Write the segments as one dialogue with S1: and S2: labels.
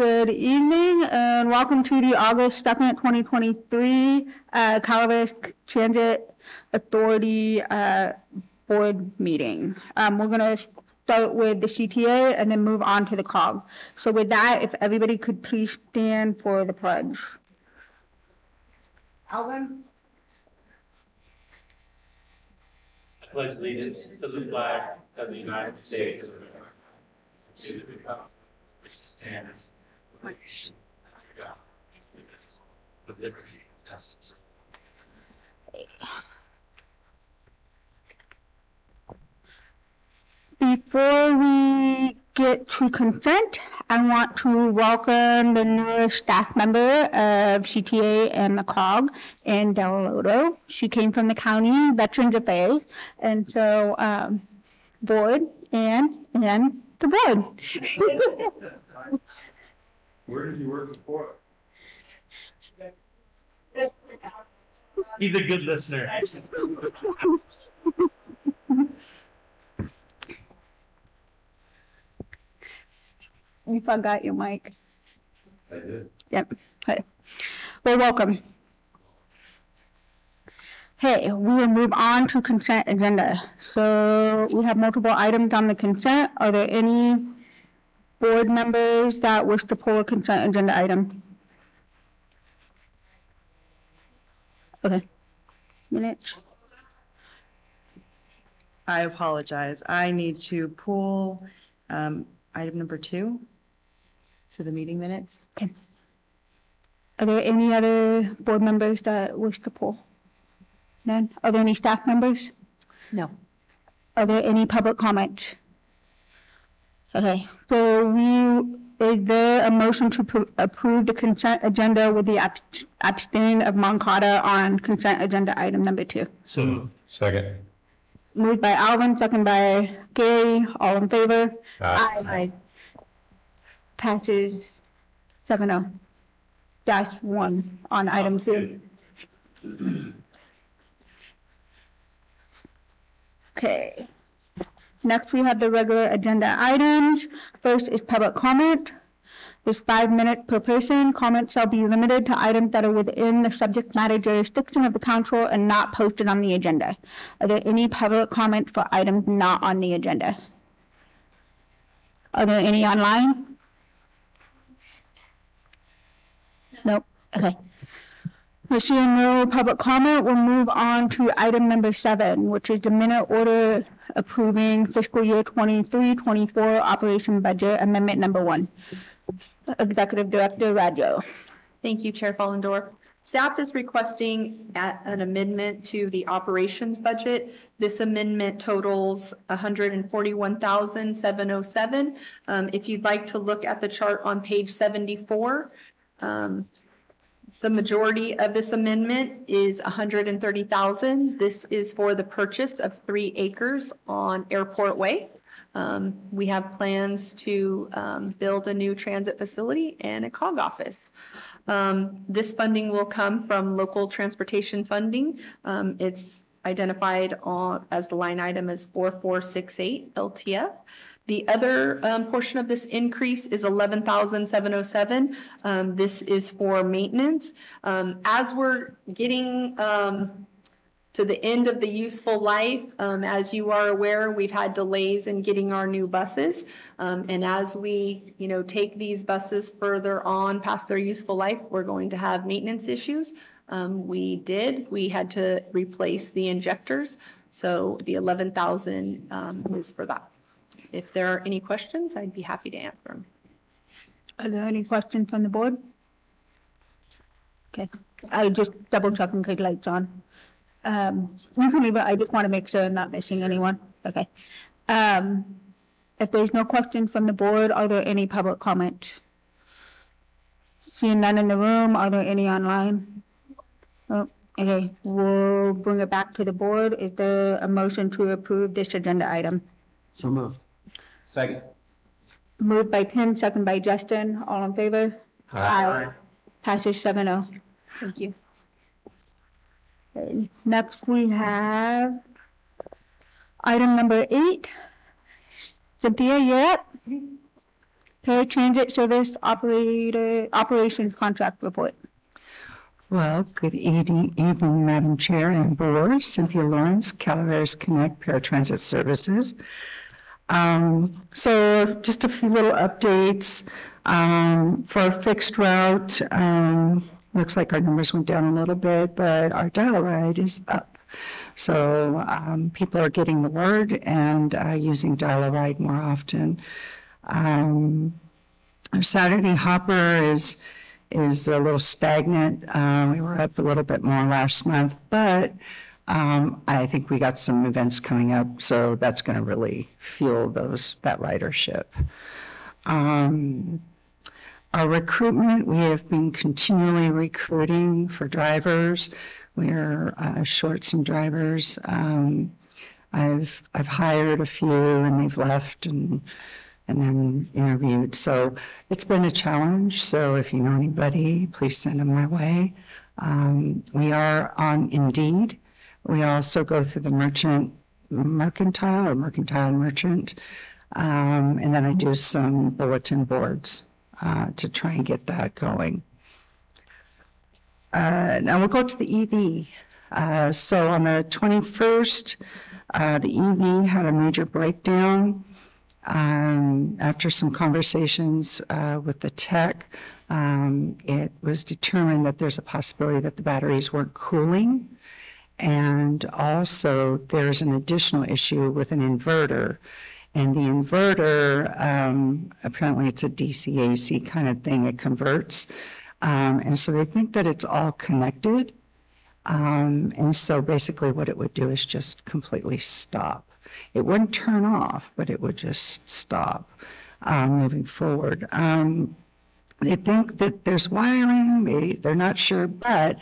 S1: Good evening and welcome to the August 2nd, 2023 uh, Calaveras Transit Authority uh, Board Meeting. Um, We're going to start with the CTA and then move on to the COG. So with that, if everybody could please stand for the pledge. Alvin?
S2: I pledge allegiance to the flag of the United States of America. To the republic which stands
S1: Before we get to consent, I want to welcome the newest staff member of CTA and the COG, Ann Delaloto. She came from the county Veterans Affairs, and so, um, board and, and the board.
S3: Where did you work before?
S2: He's a good listener.
S1: You forgot your mic.
S3: I did.
S1: Yep. Okay. Well, welcome. Hey, we will move on to consent agenda. So we have multiple items on the consent. Are there any board members that wish to pull a consent agenda item? Okay. Minutes.
S4: I apologize. I need to pull um, item number two. So the meeting minutes. Okay.
S1: Are there any other board members that wish to pull? None? Are there any staff members?
S4: No.
S1: Are there any public comments? Okay, so we, is there a motion to pro- approve the consent agenda with the abs- abstain of Moncada on consent agenda item number two?
S2: So
S3: Second.
S1: Moved by Alvin, second by Gary, all in favor?
S3: Aye.
S1: Passes seven oh. Dash one on item two. Okay. Next, we have the regular agenda items. First is public comment. There's five minutes per person. Comments shall be limited to items that are within the subject matter jurisdiction of the council and not posted on the agenda. Are there any public comments for items not on the agenda? Are there any online? Nope, okay. We're seeing no public comment. We'll move on to item number seven, which is the minute order approving fiscal year 23-24 operation budget amendment number one. Executive Director Rajo.
S5: Thank you, Chair Fallendorf. Staff is requesting a- an amendment to the operations budget. This amendment totals hundred and forty-one thousand, seven oh seven. Um, if you'd like to look at the chart on page seventy-four, um, the majority of this amendment is hundred and thirty thousand. This is for the purchase of three acres on Airport Way. Um, we have plans to, um, build a new transit facility and a COG office. Um, this funding will come from local transportation funding. Um, it's identified on, as the line item as four four six eight LTF. The other, um, portion of this increase is eleven thousand seven hundred seven. Um, this is for maintenance. Um, as we're getting, um, to the end of the useful life. Um, as you are aware, we've had delays in getting our new buses. Um, and as we, you know, take these buses further on past their useful life, we're going to have maintenance issues. Um, we did, we had to replace the injectors. So the eleven thousand, um, is for that. If there are any questions, I'd be happy to answer them.
S1: Are there any questions from the board? Okay, I'll just double checking because lights on. Um, you can leave it, I just want to make sure I'm not missing anyone. Okay. Um, if there's no questions from the board, are there any public comment? Seeing none in the room, are there any online? Oh, okay, we'll bring it back to the board. Is there a motion to approve this agenda item?
S6: So moved.
S3: Second.
S1: Moved by Tim, second by Justin, all in favor? Aye. Passes seven oh.
S5: Thank you.
S1: Okay, Next, we have item number eight. Cynthia, you're up. paratransit service operator, operations contract report.
S6: Well, good evening, evening, Madam Chair and Board. Cynthia Lawrence, Calaveras Connect Paratransit Services. Um, so just a few little updates. Um, for our fixed route, um, looks like our numbers went down a little bit, but our dial ride is up. So, um, people are getting the word and, uh, using dial ride more often. Um, our Saturday hopper is, is a little stagnant. Uh, we were up a little bit more last month, but um, I think we got some events coming up, so that's going to really fuel those that ridership. Um, our recruitment, we have been continually recruiting for drivers. We're uh, short some drivers. Um, I've I've hired a few and they've left and and then interviewed. So it's been a challenge. So if you know anybody, please send them my way. Um, we are on Indeed. We also go through the merchant mercantile or mercantile merchant. Um, and then I do some bulletin boards uh, to try and get that going. Uh, now we'll go to the EV. Uh, so on the 21st, uh, the EV had a major breakdown. Um, after some conversations uh, with the tech, um, it was determined that there's a possibility that the batteries weren't cooling. And also, there's an additional issue with an inverter. And the inverter, um, apparently it's a DC AC kind of thing, it converts. Um, and so they think that it's all connected. Um, and so basically, what it would do is just completely stop. It wouldn't turn off, but it would just stop uh, moving forward. Um, they think that there's wiring, they, they're not sure, but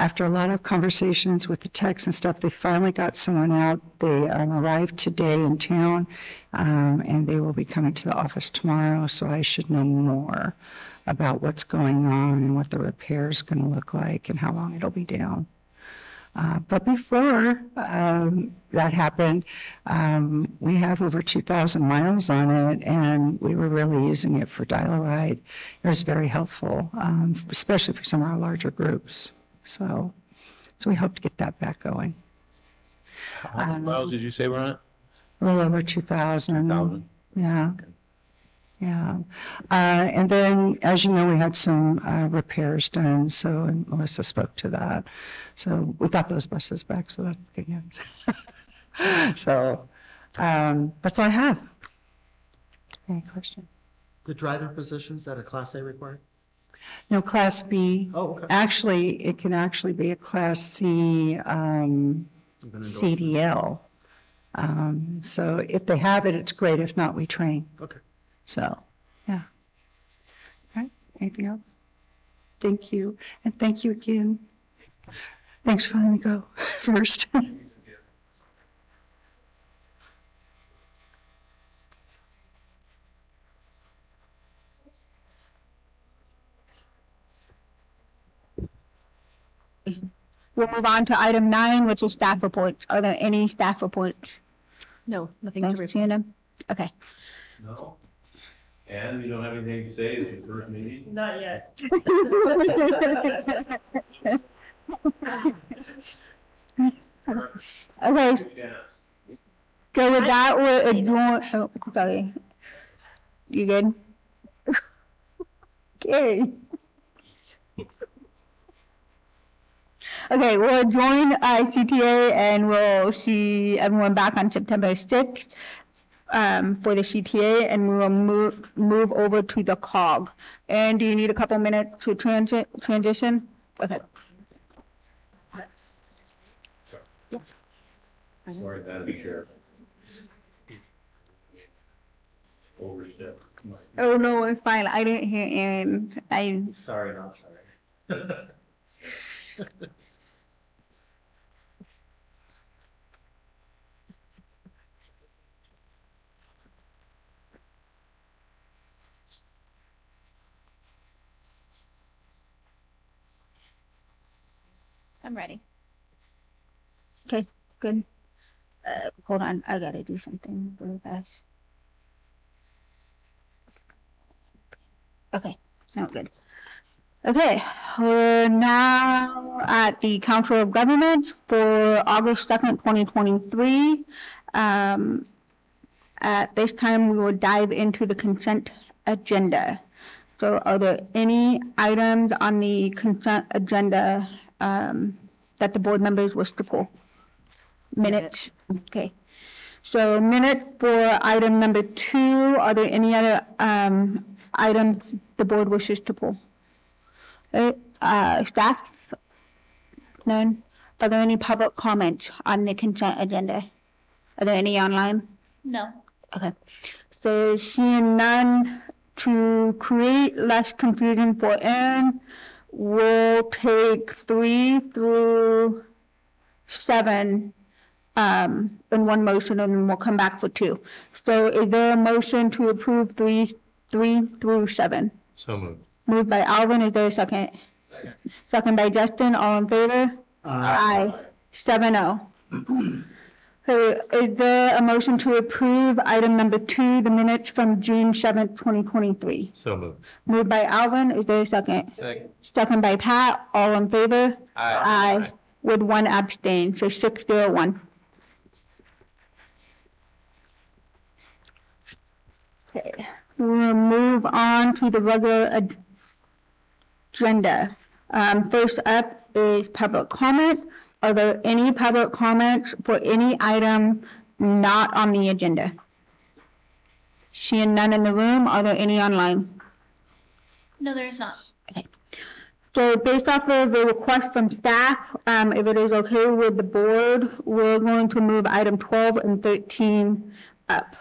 S6: after a lot of conversations with the techs and stuff, they finally got someone out. They um, arrived today in town, um, and they will be coming to the office tomorrow, so I should know more about what's going on and what the repair is going to look like and how long it'll be down. Uh, but before um, that happened, um, we have over 2,000 miles on it, and we were really using it for dial-a-ride. It was very helpful, um, especially for some of our larger groups. So, so we hope to get that back going.
S3: How many miles did you say we're on?
S6: A little over 2,000.
S3: 2,000.
S6: Yeah. Yeah. Uh, and then, as you know, we had some uh, repairs done, so and Melissa spoke to that. So we got those buses back, so that's good news. so um, that's all I have. Any question?
S7: The driver positions that are Class A required?
S6: No, Class B.
S7: Oh, okay.
S6: Actually, it can actually be a Class C um,
S7: You've been endorsed.
S6: CDL. Um, so if they have it, it's great. If not, we train.
S7: Okay.
S6: So, yeah. All right, anything else? Thank you, and thank you again. Thanks for letting me go first.
S1: We'll move on to item nine, which is staff reports. Are there any staff reports?
S5: No, nothing to
S1: Thanks,
S5: report.
S1: Shannon. Okay.
S3: No. And you don't have anything to say in the first meeting?
S4: Not yet.
S1: Okay,
S3: Yeah.
S1: go with that, we're adjourn, oh, sorry. You good? Okay. Okay, we'll join uh, CTA and we'll see everyone back on September sixth um, for the CTA and we will move, move over to the COG. And do you need a couple minutes to transit, transition? Okay.
S3: Sorry, Madam Chair. Overstep.
S1: Oh, no, it's fine. I didn't hear Aaron. I,
S7: Sorry, not sorry.
S5: I'm ready.
S1: okay, good. Uh, hold on, I gotta do something really fast. Okay, sounds good. Okay, we're now at the Council of Governments for August second, twenty twenty-three. Um, at this time, we will dive into the consent agenda. So are there any items on the consent agenda, um, that the board members wish to pull? Minutes, okay. So minute for item number two, are there any other, um, items the board wishes to pull? Uh, uh, staff? None? Are there any public comments on the consent agenda? Are there any online?
S8: No.
S1: Okay. So seeing none, to create less confusion for Aaron, we'll take three through seven um, in one motion and then we'll come back for two. So is there a motion to approve three, three through seven?
S3: So moved.
S1: Moved by Alvin, is there a second? Second by Justin, all in favor? Aye. Seven oh. So is there a motion to approve item number two, the minutes from June seventh, twenty twenty-three?
S3: So moved.
S1: Moved by Alvin, is there a second?
S3: Second.
S1: Second by Pat, all in favor?
S3: Aye.
S1: Aye, with one abstain, so six zero one. Okay, we'll move on to the regular ag- agenda. Um, first up is public comment. Are there any public comments for any item not on the agenda? Seeing none in the room, are there any online?
S8: No, there is not.
S1: Okay. So based off of the request from staff, um, if it is okay with the board, we're going to move item twelve and thirteen up.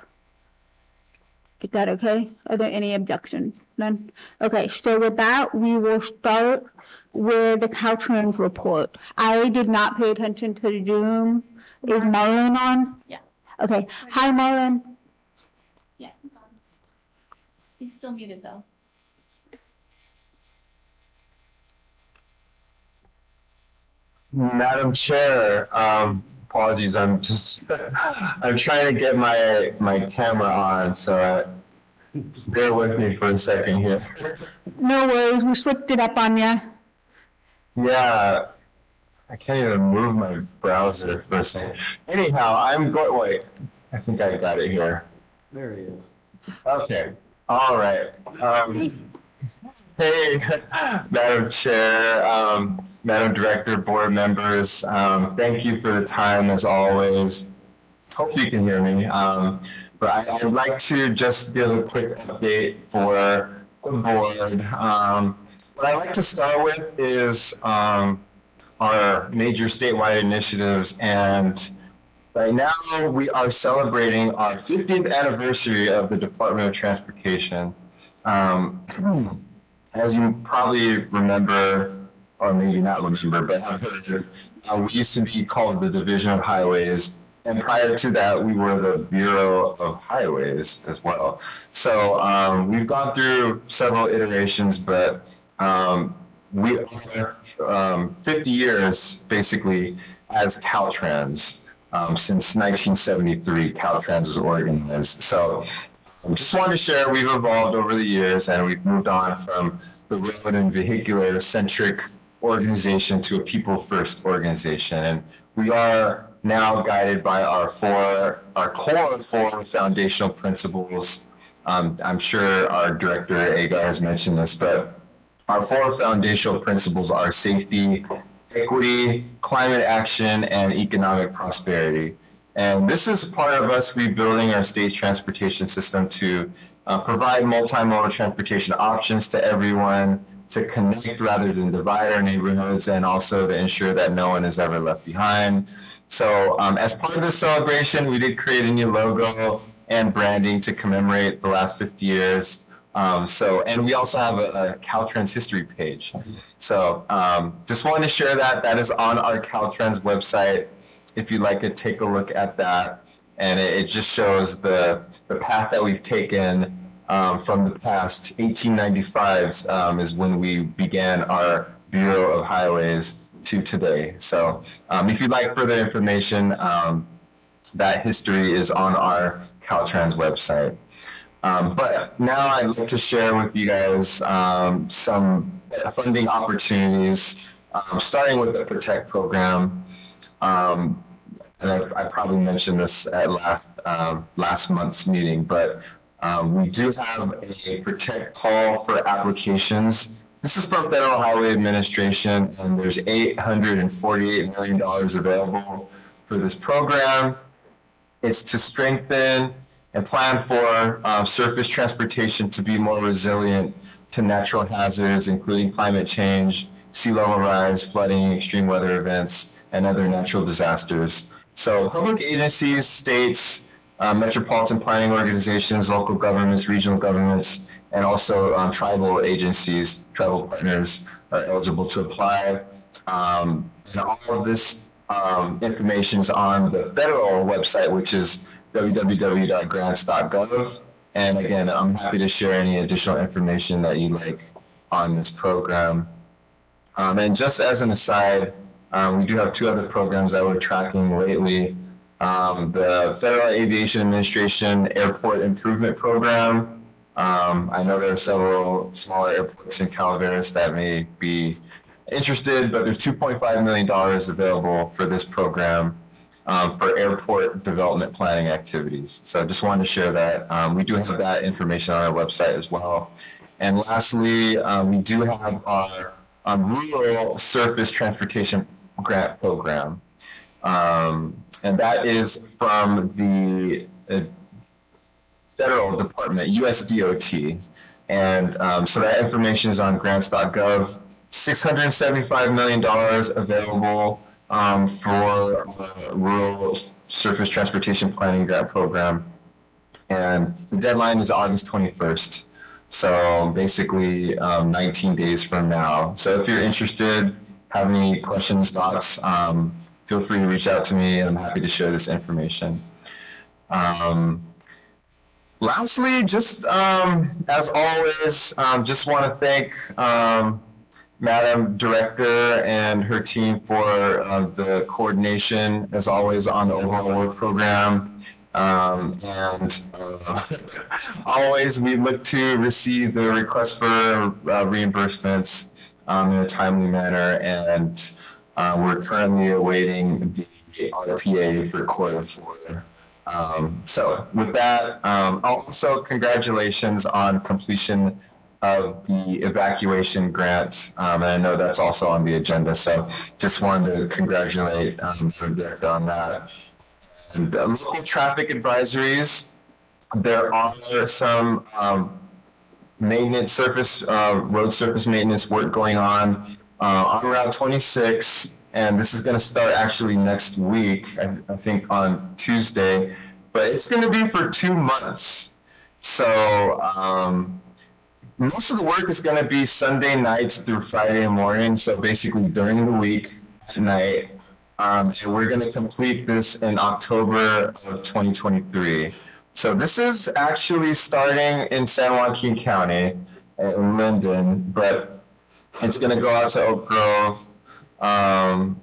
S1: Is that okay? Are there any objections? None? Okay, so with that, we will start with the Caltrans report. I did not pay attention to the Zoom. Is Marlon on?
S8: Yeah.
S1: Okay, hi Marlon.
S8: Yeah. He's still muted though.
S9: Madam Chair, um, apologies, I'm just, I'm trying to get my, my camera on, so uh, bear with me for a second here.
S1: No worries, we switched it up on ya.
S9: Yeah, I can't even move my browser for second. Anyhow, I'm going, wait, I think I got it here.
S7: There he is.
S9: Okay, all right. Um, hey, Madam Chair, um, Madam Director, board members, um, thank you for the time as always. Hope you can hear me. Um, but I, I would like to just give a quick update for the board. Um, what I'd like to start with is, um, our major statewide initiatives and Right now, we are celebrating our 50th anniversary of the Department of Transportation. Um, as you probably remember, or maybe not remember, but have heard, uh, we used to be called the Division of Highways. And prior to that, we were the Bureau of Highways as well. So um, we've gone through several iterations, but um, we are um, 50 years basically as Caltrans. Um, since 1973, Caltrans was organized. So I just wanted to share we've evolved over the years and we've moved on from the road and vehicular centric organization to a people first organization. And we are now guided by our four, our core four foundational principles. Um, I'm sure our director Agar has mentioned this, but our four foundational principles are safety, equity, climate action, and economic prosperity. And this is part of us rebuilding our state's transportation system to uh, provide multimodal transportation options to everyone, to connect rather than divide our neighborhoods, and also to ensure that no one is ever left behind. So, um, as part of this celebration, we did create a new logo and branding to commemorate the last 50 years. Um, so, and we also have a, a Caltrans history page. So, um, just wanted to share that. That is on our Caltrans website. If you'd like to take a look at that, and it, it just shows the the path that we've taken um, from the past. 1895 um, is when we began our Bureau of Highways to today. So, um, if you'd like further information, um, that history is on our Caltrans website. Um, but now I'd like to share with you guys um, some funding opportunities, um, starting with the Protect program. Um, and I, I probably mentioned this at last, um, last month's meeting, but um, we do have a Protect call for applications. This is from Federal Highway Administration, and there's $848 million available for this program. It's to strengthen and plan for um, surface transportation to be more resilient to natural hazards, including climate change, sea level rise, flooding, extreme weather events, and other natural disasters. So public agencies, states, uh, metropolitan planning organizations, local governments, regional governments, and also um, tribal agencies, tribal partners are eligible to apply. Um, and all of this um, information is on the federal website, which is www.grants.gov. And again, I'm happy to share any additional information that you'd like on this program. Um, and just as an aside, um, we do have two other programs that we're tracking lately. Um, the Federal Aviation Administration Airport Improvement Program. Um, I know there are several smaller airports in Calaveras that may be interested, but there's $2.5 million available for this program um, for airport development planning activities. So I just wanted to share that. Um, we do have that information on our website as well. And lastly, um, we do have our um, rural surface transportation grant program. Um, and that is from the uh, federal department, USDOT. And um, so that information is on grants.gov. $675 million available um, for uh, rural surface transportation planning grant program. And the deadline is August 21st. So basically um, 19 days from now. So if you're interested, have any questions, thoughts, um, feel free to reach out to me and I'm happy to share this information. Um, lastly, just um, as always, um, just want to thank um, Madam Director and her team for uh, the coordination, as always, on the overall work program. Um, and uh, always we look to receive the request for uh, reimbursements um, in a timely manner. And uh, we're currently awaiting the RPA for quarter four. Um, so with that, um, also congratulations on completion of the evacuation grant. Um, and I know that's also on the agenda. So just wanted to congratulate um, the director on that. And uh, local traffic advisories, there are some um, maintenance surface, uh, road surface maintenance work going on uh, on Route 26. And this is going to start actually next week, I, I think on Tuesday, but it's going to be for two months. So, um, most of the work is going to be Sunday nights through Friday morning. So basically during the week at night. Um, and we're going to complete this in October of 2023. So this is actually starting in San Joaquin County in Linden, but it's going to go out to Oak Grove. Um,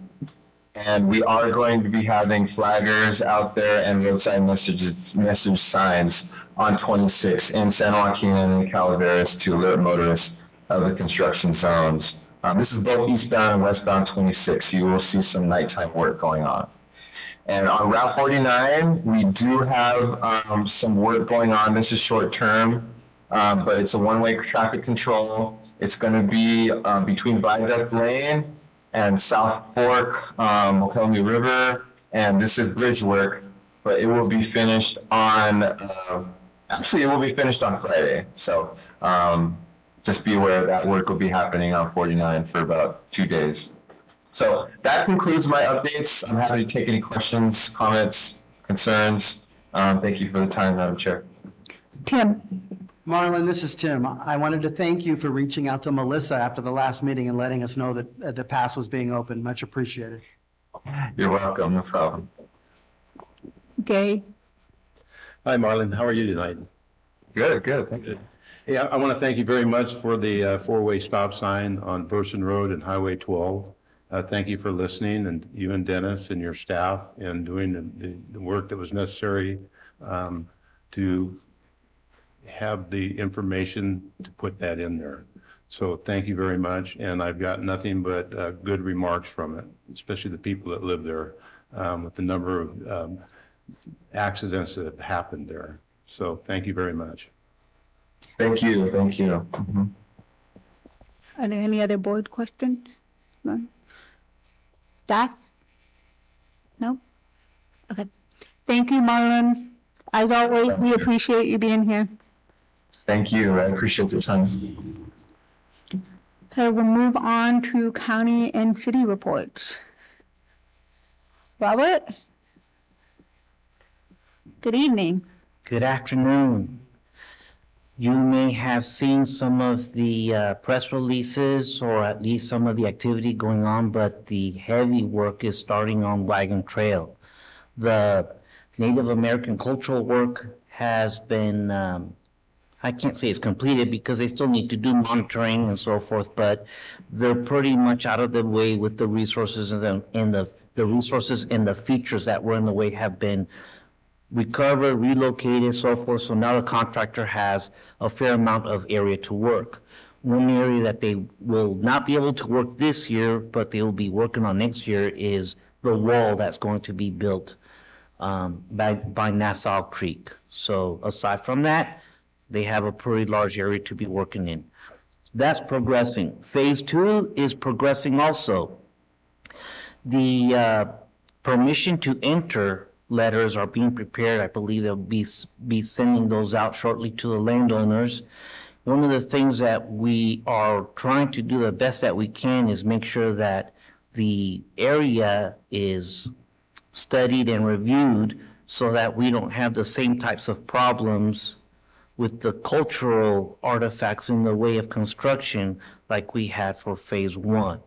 S9: and we are going to be having flaggers out there and roadside messages, message signs on 26 in San Joaquin and Calaveras to alert motorists of the construction zones. Um, this is both eastbound and westbound 26. You will see some nighttime work going on. And on Route 49, we do have um, some work going on. This is short term, um, but it's a one-way traffic control. It's going to be um, between Viaduct Lane and South Fork, um, Oconee River, and this is bridge work, but it will be finished on, uh, actually, it will be finished on Friday. So um, just be aware that work will be happening on 49 for about two days. So that concludes my updates. I'm happy to take any questions, comments, concerns. Um, thank you for the time, Madam Chair.
S1: Tim,
S7: Marlon, this is Tim. I wanted to thank you for reaching out to Melissa after the last meeting and letting us know that uh, the pass was being opened. Much appreciated.
S9: You're welcome, no problem.
S1: Gay,
S3: Hi, Marlon. How are you tonight?
S9: Good, good. Thank you.
S3: Yeah, I want to thank you very much for the uh, four-way stop sign on Burson Road and Highway 12. Uh, Thank you for listening, and you and Dennis and your staff, and doing the- the the work that was necessary um, to have the information to put that in there. So thank you very much, and I've got nothing but uh, good remarks from it, especially the people that live there, um, with the number of um, accidents that have happened there. So thank you very much.
S9: Thank you, thank you.
S1: Are there any other board questions? No? Staff? No? Okay. Thank you, Marlon. As always, we appreciate you being here.
S9: Thank you, I appreciate the time.
S1: So we'll move on to county and city reports. Robert? Good evening.
S10: Good afternoon. You may have seen some of the uh, press releases or at least some of the activity going on, but the heavy work is starting on Wagon Trail. The Native American cultural work has been, um, I can't say it's completed because they still need to do monitoring and so forth, but they're pretty much out of the way with the resources and the, and the, the resources and the features that were in the way have been recovered, relocated, so forth. So now the contractor has a fair amount of area to work. One area that they will not be able to work this year, but they will be working on next year is the wall that's going to be built um, by, by Nassau Creek. So aside from that, they have a pretty large area to be working in. That's progressing. Phase two is progressing also. The uh, permission to enter letters are being prepared. I believe they'll be, be sending those out shortly to the landowners. One of the things that we are trying to do the best that we can is make sure that the area is studied and reviewed so that we don't have the same types of problems with the cultural artifacts in the way of construction like we had for phase one.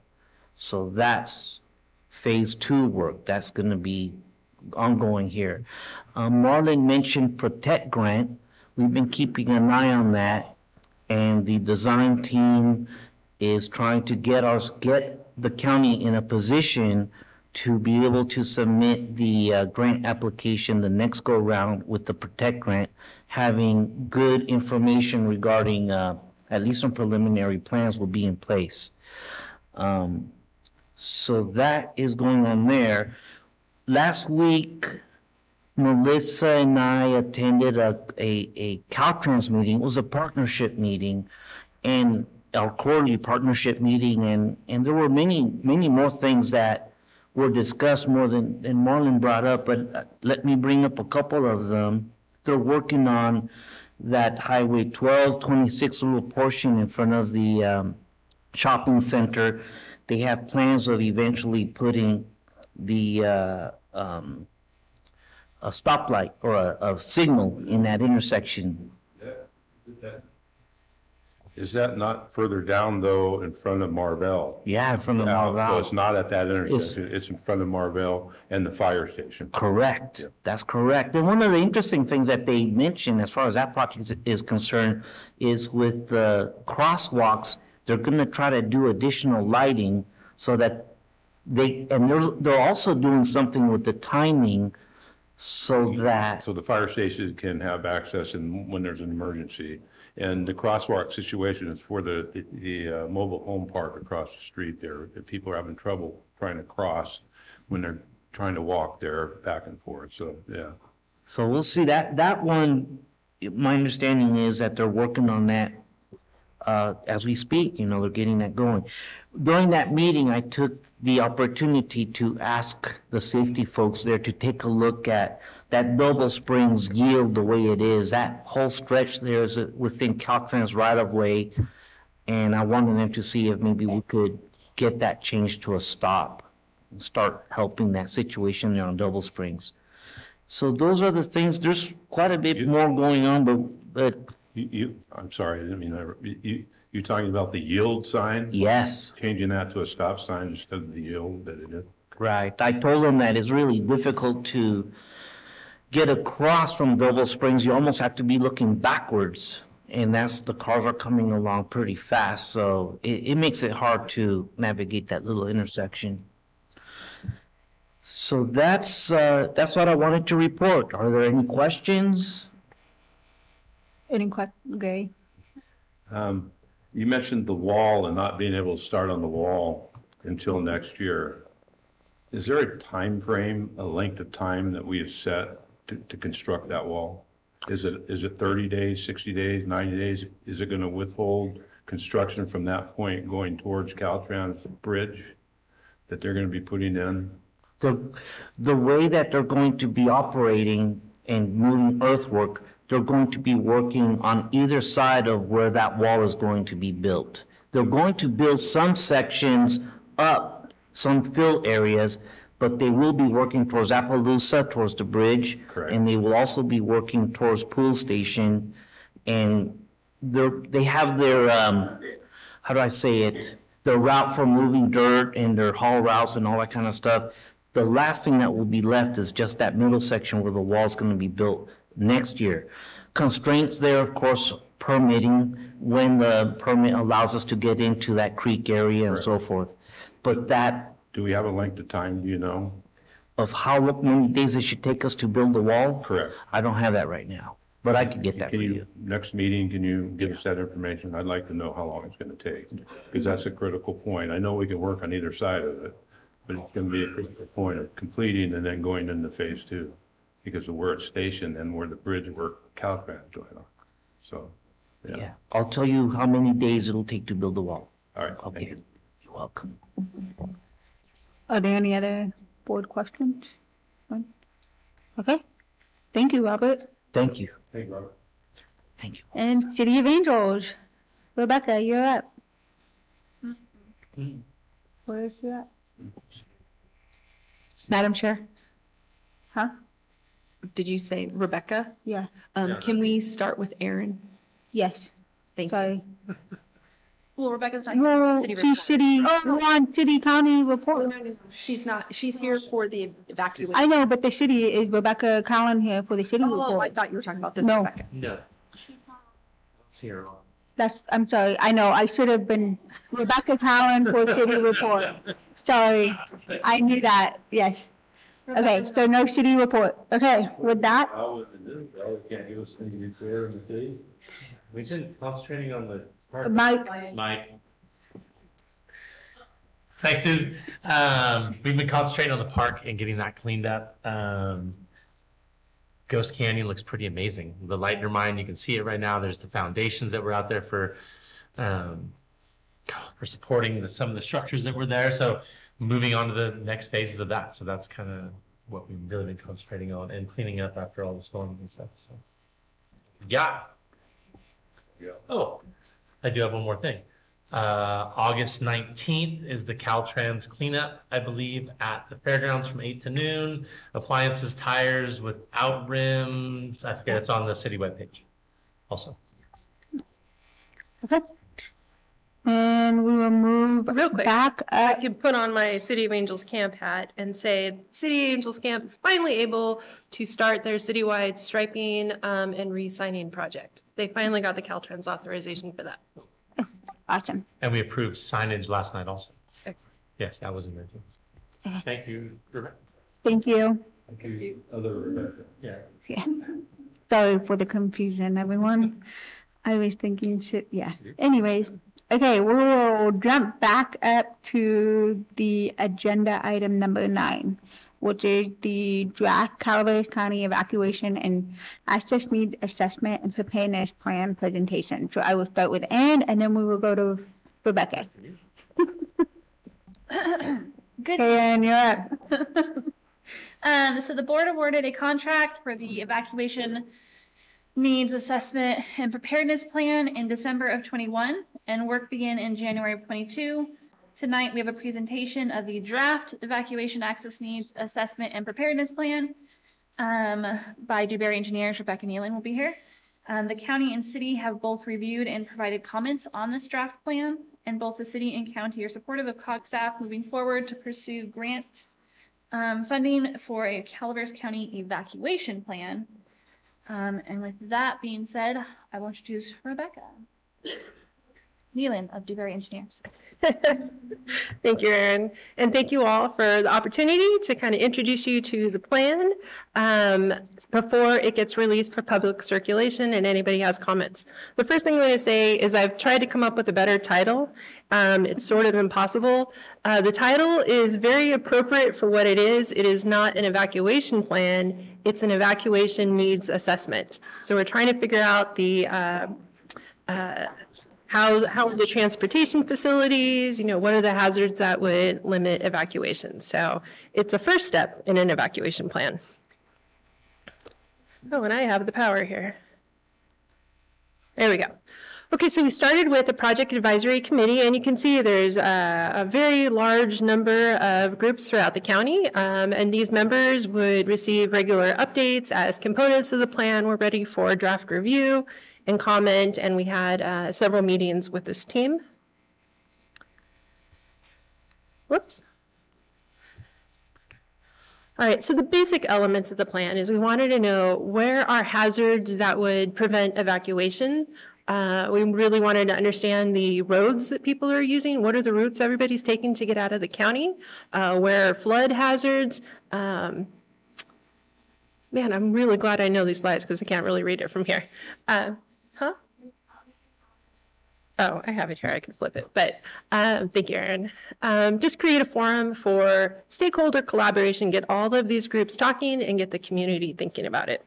S10: So that's phase two work. That's going to be ongoing here. Um, Marlon mentioned Protect Grant. We've been keeping an eye on that. And the design team is trying to get us, get the county in a position to be able to submit the uh, grant application the next go round with the Protect Grant, having good information regarding, uh, at least some preliminary plans will be in place. Um, so that is going on there. Last week, Melissa and I attended a, a, a Caltrans meeting. It was a partnership meeting and our quarterly partnership meeting and, and there were many, many more things that were discussed more than, than Marlon brought up, but uh, let me bring up a couple of them. They're working on that Highway 12, 26 little portion in front of the, um, shopping center. They have plans of eventually putting the, uh, um, a stoplight or a, a signal in that intersection.
S3: Is that not further down, though, in front of Mar-Val?
S10: Yeah, from the
S3: Yeah, So
S10: Mar-Val.
S3: it's not at that intersection, it's in front of Mar-Val and the fire station.
S10: Correct. That's correct. And one of the interesting things that they mentioned as far as that project is concerned is with the crosswalks, they're gonna try to do additional lighting so that they, and they're, they're also doing something with the timing so that,
S3: So the fire station can have access in, when there's an emergency. And the crosswalk situation is for the, the- the uh, mobile home park across the street there. People are having trouble trying to cross when they're trying to walk there back and forth, so, yeah.
S10: so we'll see that, that one, my understanding is that they're working on that uh, as we speak, you know, they're getting that going. During that meeting, I took the opportunity to ask the safety folks there to take a look at that Double Springs yield the way it is. That whole stretch there is within Caltrans right of way. And I wanted them to see if maybe we could get that changed to a stop and start helping that situation there on Double Springs. So those are the things, there's quite a bit more going on, but, but
S3: You, you, I'm sorry, I didn't mean, to- you, you, you talking about the yield sign?
S10: yes.
S3: Changing that to a stop sign instead of the yield that it is?
S10: Right. I told them that it's really difficult to get across from Double Springs. You almost have to be looking backwards. And that's, the cars are coming along pretty fast, so it, it makes it hard to navigate that little intersection. So that's, uh, that's what I wanted to report. Are there any questions?
S1: Any que, Gary?
S3: Um, You mentioned the wall and not being able to start on the wall until next year. Is there a time frame, a length of time that we have set to, to construct that wall? Is it, is it 30 days, 60 days, 90 days? Is it going to withhold construction from that point going towards Caltrans Bridge that they're going to be putting in?
S10: The, the way that they're going to be operating and moving earthwork, they're going to be working on either side of where that wall is going to be built. They're going to build some sections up, some fill areas, but they will be working towards Appaloosa, towards the bridge.
S3: Correct.
S10: And they will also be working towards Pool Station. And they're, they have their, um, how do I say it? Their route for moving dirt and their haul routes and all that kind of stuff. The last thing that will be left is just that middle section where the wall's gonna be built next year. Constraints there, of course, permitting, when the permit allows us to get into that creek area and so forth. But that,
S3: Do we have a length of time, do you know?
S10: of how many days it should take us to build the wall?
S3: Correct.
S10: I don't have that right now, but I could get that for
S3: Can
S10: you.
S3: you, next meeting, can you give us that information? I'd like to know how long it's gonna take, because that's a critical point. I know we can work on either side of it, but it's gonna be a critical point of completing and then going into phase two, because of where it's stationed and where the bridge work Caltrans going on. So, yeah,
S10: Yeah, I'll tell you how many days it'll take to build the wall.
S3: all right, thank
S10: Okay,
S3: you.
S10: you're welcome.
S1: Are there any other board questions? None? Okay, thank you, Robert.
S10: Thank you,
S3: Thank you, Robert.
S10: thank you.
S1: And City of Angels, Rebecca, you're up. Mm-hmm. Where is she at?
S5: Madam Chair,
S1: Huh?
S5: Did you say Rebecca?
S1: Yeah,
S5: Um, can we start with Aaron?
S1: yes,
S5: Thank you.
S1: sorry.
S8: Well, Rebecca's not.
S1: No,
S8: city
S1: she's city, we're city county report.
S5: She's not, she's here for the evacuation.
S1: I know, but the city is Rebecca Callan here for the city report.
S5: Oh, I
S1: report.
S5: thought you were talking about this
S1: No.
S5: Rebecca.
S2: No. See her on.
S1: That's, I'm sorry, I know, I should have been Rebecca Callan for city report. Sorry, I knew that, yes. Okay, so no city report. Okay, with that,
S2: We've been concentrating on the. park.
S1: Mike,
S2: Mike. Thanks, Susan. Um, we've been concentrating on the park and getting that cleaned up. Um, Ghost Canyon looks pretty amazing. The light in your mind, you can see it right now. There's the foundations that were out there for, um, for supporting the, some of the structures that were there. So moving on to the next phases of that. So that's kind of what we've really been concentrating on and cleaning up after all the storms and stuff. So, yeah. Yeah. Oh, I do have one more thing. Uh, August 19th is the Caltrans cleanup, I believe, at the fairgrounds from 8 to noon. Appliances, tires without rims. I forget, it's on the city webpage also.
S1: okay. And we will move
S11: Real quick,
S1: back
S11: I
S1: up.
S11: can put on my City of Angels Camp hat and say, City of Angels Camp is finally able to start their citywide striping um, and re-signing project. They finally got the Caltrans authorization for that.
S1: Awesome.
S2: And we approved signage last night also.
S11: Excellent.
S2: Yes, that was in there. Thank you, Rebecca.
S1: Thank you.
S3: Thank you, other Rebecca.
S2: Yeah.
S1: Yeah. Sorry for the confusion, everyone. I was thinking, shit, yeah. Anyways, okay, we will jump back up to the agenda item number nine, which is the draft Calaveras County evacuation and access need assessment and preparedness plan presentation. So I will start with Ann, and then we will go to Rebecca.
S8: Good.
S1: Okay, Ann, you're up.
S8: Um, so the board awarded a contract for the evacuation needs assessment and preparedness plan in December of twenty-one, and work began in January of twenty-two. Tonight, we have a presentation of the draft evacuation access needs assessment and preparedness plan um, by Dewberry Engineers. Rebecca Nealon will be here. Um, the county and city have both reviewed and provided comments on this draft plan, and both the city and county are supportive of COG staff moving forward to pursue grant um, funding for a Calaveras County evacuation plan. Um, and with that being said, I will introduce Rebecca. Nealon of Dewberry Engineers.
S11: Thank you, Erin. And thank you all for the opportunity to kind of introduce you to the plan um, before it gets released for public circulation and anybody has comments. The first thing I'm going to say is I've tried to come up with a better title. Um, It's sort of impossible. Uh, The title is very appropriate for what it is. It is not an evacuation plan. It's an evacuation needs assessment. So we're trying to figure out the uh, how, how are the transportation facilities, you know, what are the hazards that would limit evacuation? So it's a first step in an evacuation plan. Oh, and I have the power here. There we go. Okay, so we started with a project advisory committee, and you can see there's a, a very large number of groups throughout the county. Um, and these members would receive regular updates as components of the plan were ready for draft review and comment. And we had uh, several meetings with this team. Whoops. All right, so the basic elements of the plan is we wanted to know where are hazards that would prevent evacuation. Uh, we really wanted to understand the roads that people are using. What are the routes everybody's taking to get out of the county? Uh, where are flood hazards? Um, man, I'm really glad I know these slides because I can't really read it from here. Uh? Oh, I have it here. I can flip it. But um, thank you, Erin. Um, just create a forum for stakeholder collaboration, get all of these groups talking and get the community thinking about it.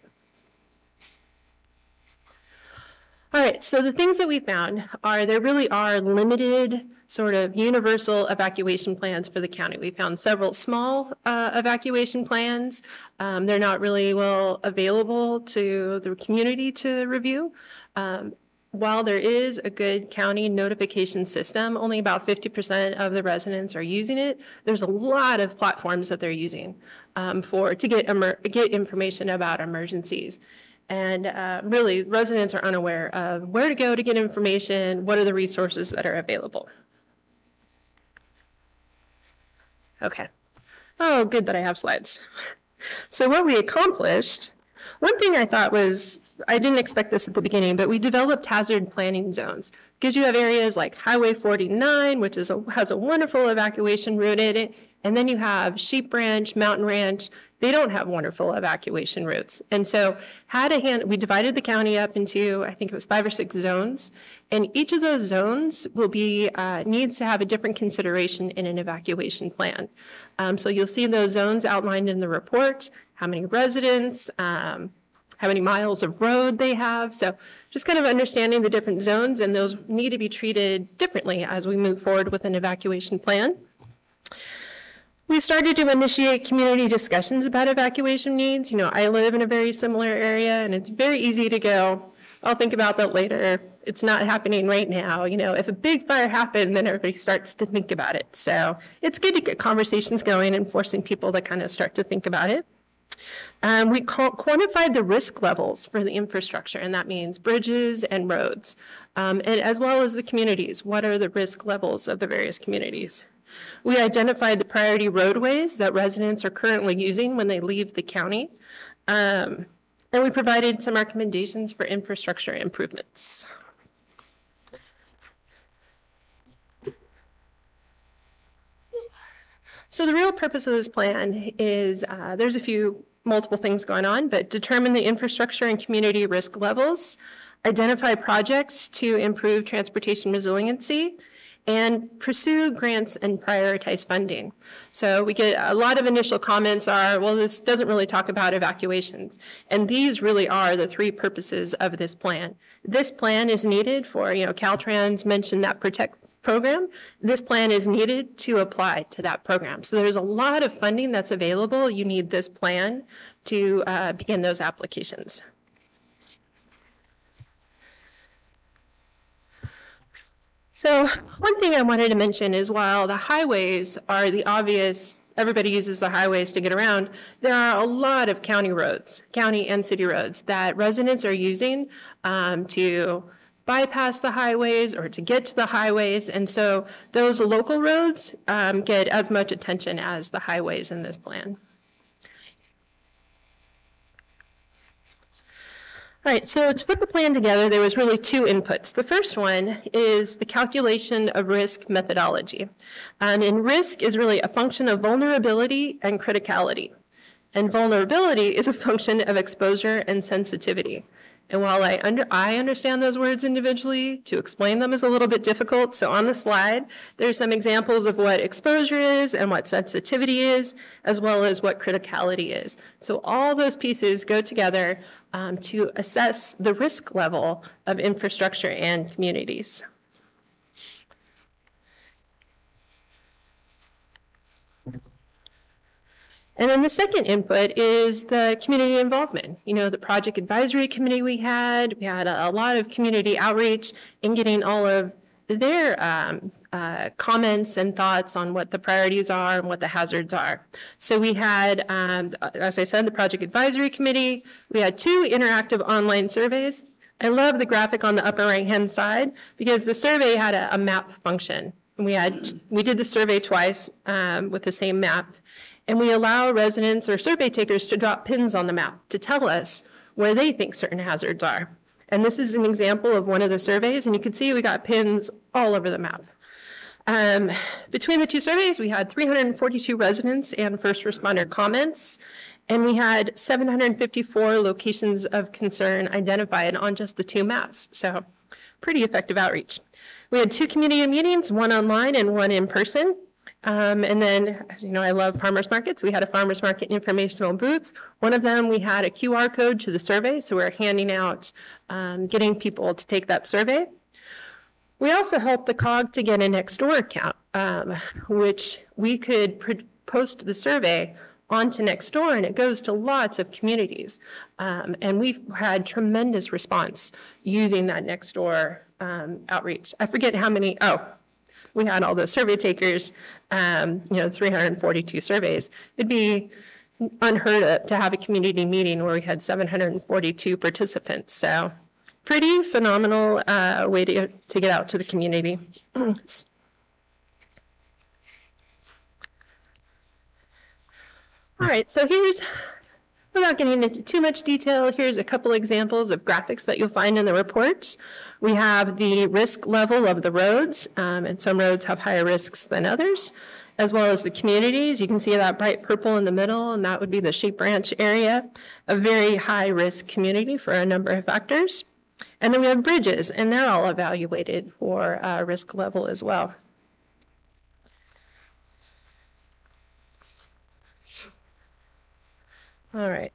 S11: All right, so the things that we found are there really are limited sort of universal evacuation plans for the county. We found several small uh, evacuation plans. Um, they're not really well available to the community to review. Um, while there is a good county notification system, only about 50% of the residents are using it. There's a lot of platforms that they're using um, for to get emer- get information about emergencies. And uh, really, residents are unaware of where to go to get information, what are the resources that are available. Okay. Oh, good that I have slides. So what we accomplished, one thing I thought was, I didn't expect this at the beginning, but we developed hazard planning zones. Because you have areas like Highway 49, which is a, has a wonderful evacuation route in it, and then you have Sheep Ranch, Mountain Ranch. They don't have wonderful evacuation routes. And so had a hand, we divided the county up into, I think it was five or six zones. And each of those zones will be, uh, needs to have a different consideration in an evacuation plan. Um, so you'll see those zones outlined in the report, how many residents, um, how many miles of road they have. So just kind of understanding the different zones and those need to be treated differently as we move forward with an evacuation plan. We started to initiate community discussions about evacuation needs. You know, I live in a very similar area and it's very easy to go, I'll think about that later. It's not happening right now. You know, if a big fire happened, then everybody starts to think about it. So it's good to get conversations going and forcing people to kind of start to think about it. Um, we quantified the risk levels for the infrastructure, and that means bridges and roads, um, and as well as the communities. What are the risk levels of the various communities? We identified the priority roadways that residents are currently using when they leave the county. Um, and we provided some recommendations for infrastructure improvements. So the real purpose of this plan is uh, there's a few multiple things going on, but determine the infrastructure and community risk levels, identify projects to improve transportation resiliency, and pursue grants and prioritize funding. So we get a lot of initial comments are, well, this doesn't really talk about evacuations. And these really are the three purposes of this plan. This plan is needed for, you know, Caltrans mentioned that protect program. This plan is needed to apply to that program. So there's a lot of funding that's available. You need this plan to uh, begin those applications. So one thing I wanted to mention is while the highways are the obvious, everybody uses the highways to get around, there are a lot of county roads, county and city roads that residents are using um, to bypass the highways or to get to the highways. And so those local roads um, get as much attention as the highways in this plan. All right, so to put the plan together, there was really two inputs. The first one is the calculation of risk methodology. Um, and risk is really a function of vulnerability and criticality. And vulnerability is a function of exposure and sensitivity. And while I under, I understand those words individually, to explain them is a little bit difficult. So on the slide, there's some examples of what exposure is and what sensitivity is, as well as what criticality is. So all those pieces go together um, to assess the risk level of infrastructure and communities. And then the second input is the community involvement. You know, the project advisory committee we had, we had a, a lot of community outreach in getting all of their um, uh, comments and thoughts on what the priorities are and what the hazards are. So we had, um, as I said, the project advisory committee. We had two interactive online surveys. I love the graphic on the upper right-hand side because the survey had a, a map function. And we had, we did the survey twice um, with the same map. And we allow residents or survey takers to drop pins on the map to tell us where they think certain hazards are. And this is an example of one of the surveys, and you can see we got pins all over the map. Um, between the two surveys, we had 342 residents and first responder comments, and we had 754 locations of concern identified on just the two maps. So pretty effective outreach. We had two community meetings, one online and one in person. Um, and then, as you know, I love farmers markets. We had a farmers market informational booth. One of them, we had a QR code to the survey, so we're handing out, um, getting people to take that survey. We also helped the COG to get a Nextdoor account, um, which we could post the survey onto Nextdoor, and it goes to lots of communities. Um, and we've had tremendous response using that Nextdoor um, outreach. I forget how many, oh, we had all the survey takers, um, you know, 342 surveys. It'd be unheard of to have a community meeting where we had 742 participants. So pretty phenomenal uh, way to, to get out to the community. All right, so here's, without getting into too much detail, here's a couple examples of graphics that you'll find in the reports. We have the risk level of the roads, um, and some roads have higher risks than others, as well as the communities. You can see that bright purple in the middle, and that would be the Sheep Ranch area, a very high-risk community for a number of factors. And then we have bridges, and they're all evaluated for uh, risk level as well. All right.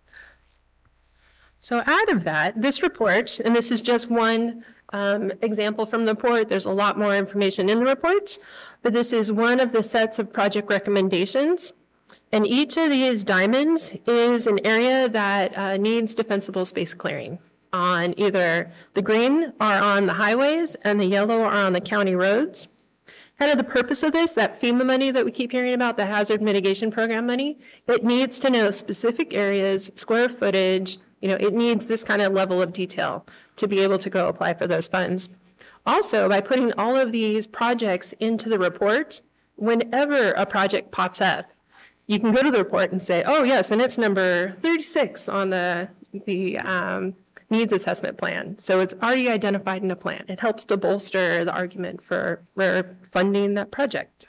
S11: So out of that, this report, and this is just one um, example from the report, there's a lot more information in the report, but this is one of the sets of project recommendations. And each of these diamonds is an area that uh, needs defensible space clearing on either the green are on the highways and the yellow are on the county roads. Kind of the purpose of this, that FEMA money that we keep hearing about, the hazard mitigation program money, it needs to know specific areas, square footage, you know, it needs this kind of level of detail to be able to go apply for those funds. Also, by putting all of these projects into the report, whenever a project pops up, you can go to the report and say, oh, yes, and it's number 36 on the, the um, needs assessment plan. So it's already identified in a plan. It helps to bolster the argument for, for funding that project.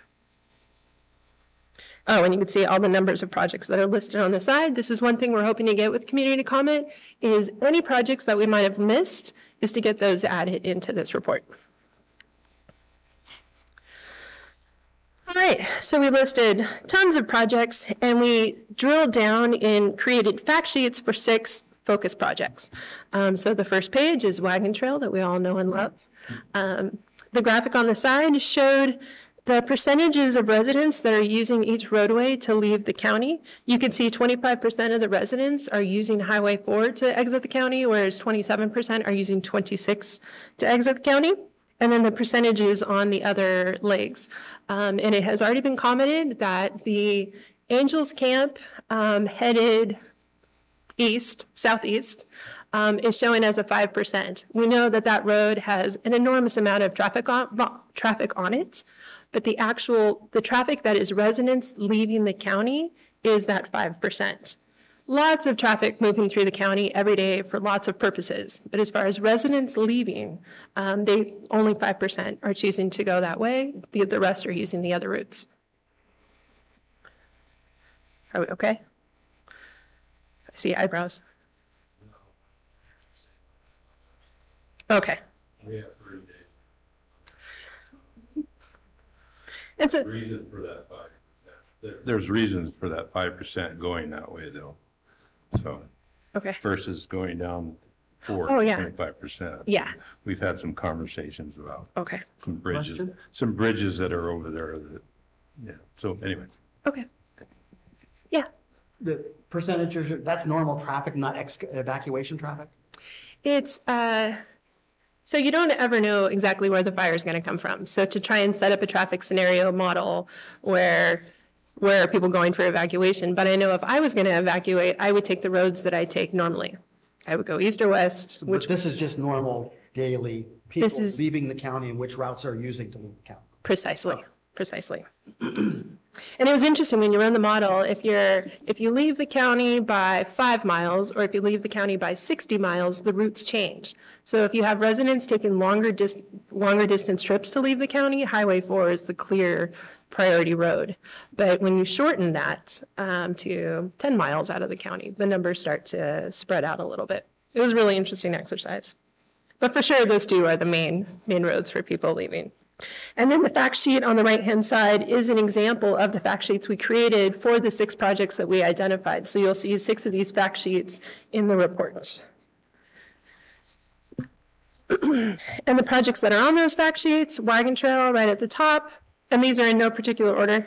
S11: Oh, and you can see all the numbers of projects that are listed on the side. This is one thing we're hoping to get with community comment is any projects that we might have missed is to get those added into this report. All right, so we listed tons of projects and we drilled down and created fact sheets for six focus projects. Um, so the first page is Wagon Trail that we all know and love. Um, the graphic on the side showed the percentages of residents that are using each roadway to leave the county. You can see 25% of the residents are using Highway 4 to exit the county, whereas 27% are using 26 to exit the county. And then the percentages on the other legs. Um, and it has already been commented that the Angels Camp um, headed east, southeast, um, is showing as a 5%. We know that that road has an enormous amount of traffic on, traffic on it, but the actual, the traffic that is residents leaving the county is that 5%. lots of traffic moving through the county every day for lots of purposes. But as far as residents leaving, um, they, only 5% are choosing to go that way. The, the rest are using the other routes. Are we okay? I see eyebrows. Okay. It's a,
S3: Reason for that five percent. There's reasons for that five percent going that way though. So
S11: okay,
S3: versus going down four,
S11: Oh, yeah.
S3: twenty-five percent.
S11: yeah,
S3: We've had some conversations about
S11: okay,
S3: some bridges,
S7: Question?
S3: some bridges that are over there that, yeah, so anyway.
S11: okay.
S7: The percentages, that's normal traffic, not ex- evacuation traffic?
S11: It's, uh, so you don't ever know exactly where the fire is going to come from. So to try and set up a traffic scenario model where, where are people going for evacuation? But I know if I was going to evacuate, I would take the roads that I take normally. I would go east or west,
S7: But
S11: which
S7: this is just normal daily people
S11: This is-
S7: leaving the county and which routes are using to leave the county.
S11: Precisely, precisely. And it was interesting when you run the model, if you're, if you leave the county by five miles, or if you leave the county by 60 miles, the routes change. So if you have residents taking longer dis, longer distance trips to leave the county, Highway 4 is the clear priority road. But when you shorten that um, to 10 miles out of the county, the numbers start to spread out a little bit. It was a really interesting exercise. But for sure, those two are the main, main roads for people leaving. And then the fact sheet on the right-hand side is an example of the fact sheets we created for the six projects that we identified. So you'll see six of these fact sheets in the report. And the projects that are on those fact sheets, Wagon Trail right at the top, and these are in no particular order.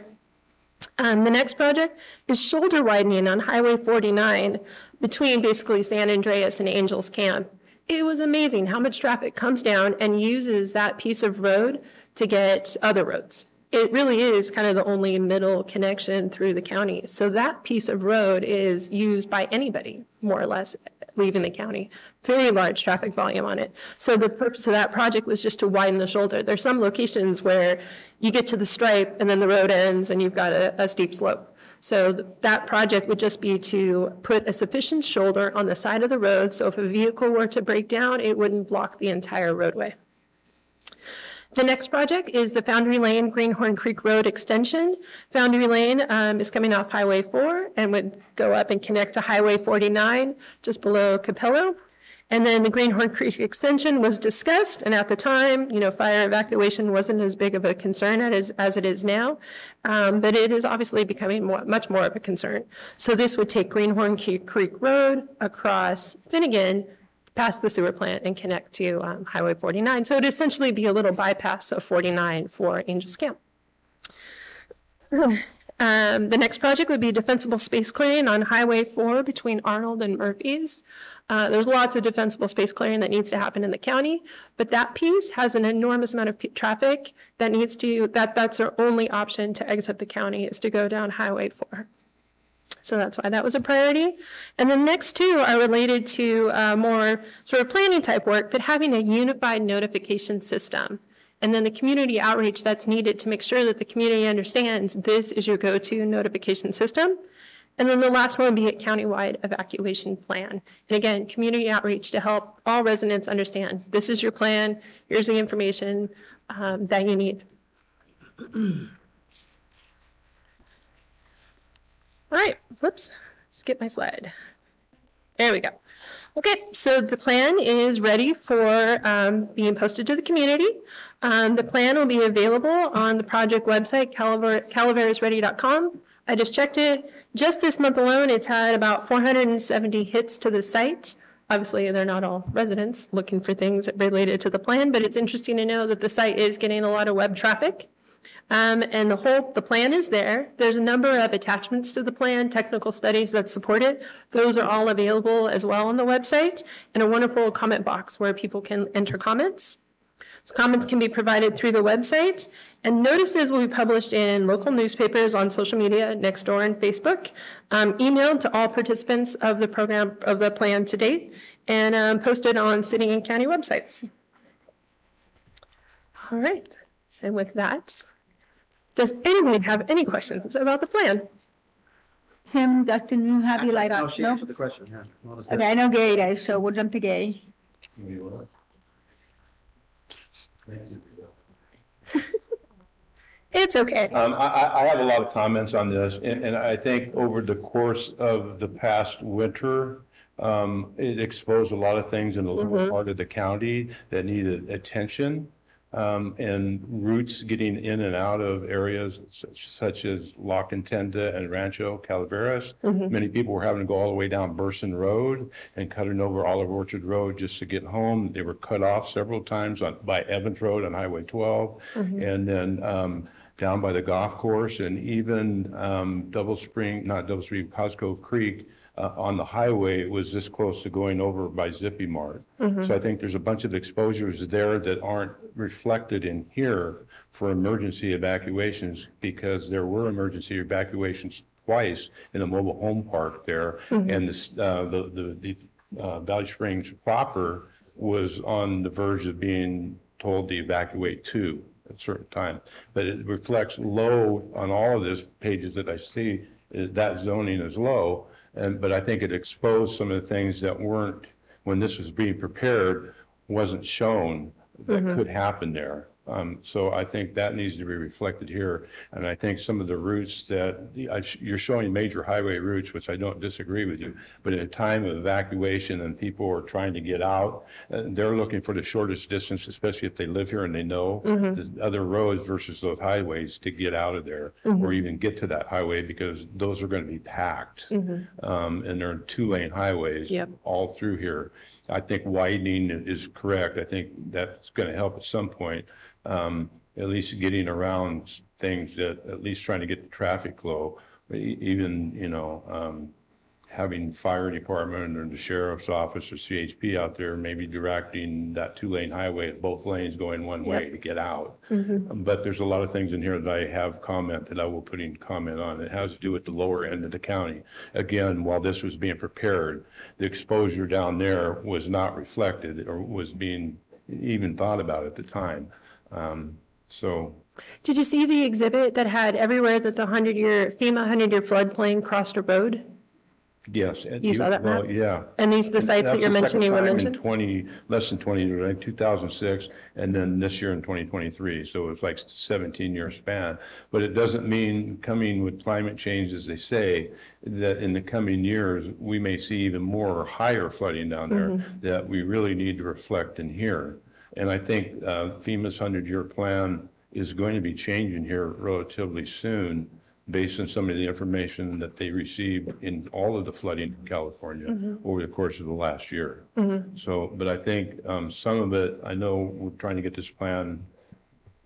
S11: Um, the next project is shoulder widening on Highway 49 between basically San Andreas and Angels Camp. It was amazing how much traffic comes down and uses that piece of road to get other roads. It really is kind of the only middle connection through the county. So that piece of road is used by anybody, more or less, leaving the county. Very large traffic volume on it. So the purpose of that project was just to widen the shoulder. There's some locations where you get to the stripe and then the road ends and you've got a, a steep slope. So th- that project would just be to put a sufficient shoulder on the side of the road, so if a vehicle were to break down, it wouldn't block the entire roadway. The next project is the Foundry Lane Greenhorn Creek Road Extension. Foundry Lane um, is coming off Highway 4 and would go up and connect to Highway 49, just below Capello. And then the Greenhorn Creek Extension was discussed, and at the time, you know, fire evacuation wasn't as big of a concern as, as it is now. Um, but it is obviously becoming more, much more of a concern. So this would take Greenhorn Creek Creek Road across Finnegan, past the sewer plant and connect to um, Highway 49. So it'd essentially be a little bypass of 49 for Angels Camp. Um, the next project would be defensible space clearing on Highway 4 between Arnold and Murphys. Uh, there's lots of defensible space clearing that needs to happen in the county, but that piece has an enormous amount of p- traffic that needs to, that, that's our only option to exit the county is to go down Highway 4. So that's why that was a priority. And the next two are related to uh, more sort of planning type work, but having a unified notification system. And then the community outreach that's needed to make sure that the community understands this is your go-to notification system. And then the last one would be a countywide evacuation plan. And again, community outreach to help all residents understand, this is your plan, here's the information um, that you need. All right, whoops, skip my slide. There we go. Okay, so the plan is ready for um, being posted to the community. Um, The plan will be available on the project website, calaver- calaveras.ready.com. I just checked it. Just this month alone, it's had about 470 hits to the site. Obviously, they're not all residents looking for things related to the plan, but it's interesting to know that the site is getting a lot of web traffic. Um, and the whole, the plan is there. There's a number of attachments to the plan, technical studies that support it. Those are all available as well on the website and a wonderful comment box where people can enter comments. So Comments can be provided through the website and notices will be published in local newspapers on social media, Nextdoor and Facebook, um, emailed to all participants of the program, of the plan to date, and um, posted on city and county websites. All right, and with that, does anyone have any questions about the plan?
S1: Tim, Justin, you have your light on?
S7: No, she
S1: No?
S7: answered the question, yeah. Well, that's.
S1: Okay, I know Gary does, so we'll jump to Gary.
S11: It's okay.
S3: Um, I, I, I have a lot of comments on this, and, and I think over the course of the past winter, um, it exposed a lot of things in the lower part of the county that needed attention. Um, and routes getting in and out of areas such, such as La Contenta and Rancho Calaveras. Many people were having to go all the way down Burson Road and cutting over Olive Orchard Road just to get home. They were cut off several times on, by Evans Road on Highway twelve. And then, um, down by the golf course and even, um, Double Spring, not Double Spring, Cosgrove Creek, uh, on the highway it was this close to going over by Zippy Mart. So I think there's a bunch of exposures there that aren't reflected in here for emergency evacuations because there were emergency evacuations twice in the mobile home park there. And this, uh, the, the, the, uh, Valley Springs proper was on the verge of being told to evacuate too at a certain time. But it reflects low on all of these pages that I see, uh, that zoning is low. And, but I think it exposed some of the things that weren't, when this was being prepared, wasn't shown that mm-hmm. could happen there. Um, so I think that needs to be reflected here. And I think some of the routes that, the- I sh- you're showing major highway routes, which I don't disagree with you. But at a time of evacuation and people are trying to get out, uh, they're looking for the shortest distance, especially if they live here and they know the other roads versus those highways to get out of there or even get to that highway because those are going to be packed. Um, and they're two lane highways
S11: Yep.
S3: all through here. I think widening is correct. I think that's going to help at some point. Um, at least getting around things that, at least trying to get the traffic flow. Even, you know, um, having fire department or the sheriff's office or CHP out there, maybe directing that two lane highway at both lanes going one way to get out. But there's a lot of things in here that I have comment that I will put in comment on. It has to do with the lower end of the county. Again, while this was being prepared, the exposure down there was not reflected or was being even thought about at the time. Um, so,
S11: Did you see the exhibit that had everywhere that the hundred year FEMA hundred year floodplain crossed a road?
S3: Yes. and
S11: You saw that
S3: well,
S11: map?
S3: Yeah.
S11: And these, the sites that you're
S3: the second
S11: mentioning were
S3: time in
S11: mentioned?
S3: Twenty, less than twenty, like two thousand six, and then this year in twenty twenty-three, so it's like seventeen year span. But it doesn't mean coming with climate change, as they say, that in the coming years, we may see even more or higher flooding down there
S11: Mm-hmm.
S3: that we really need to reflect in here. And I think uh, FEMA's hundred-year plan is going to be changing here relatively soon based on some of the information that they received in all of the flooding in California
S11: Mm-hmm.
S3: over the course of the last year. So, but I think um, some of it, I know we're trying to get this plan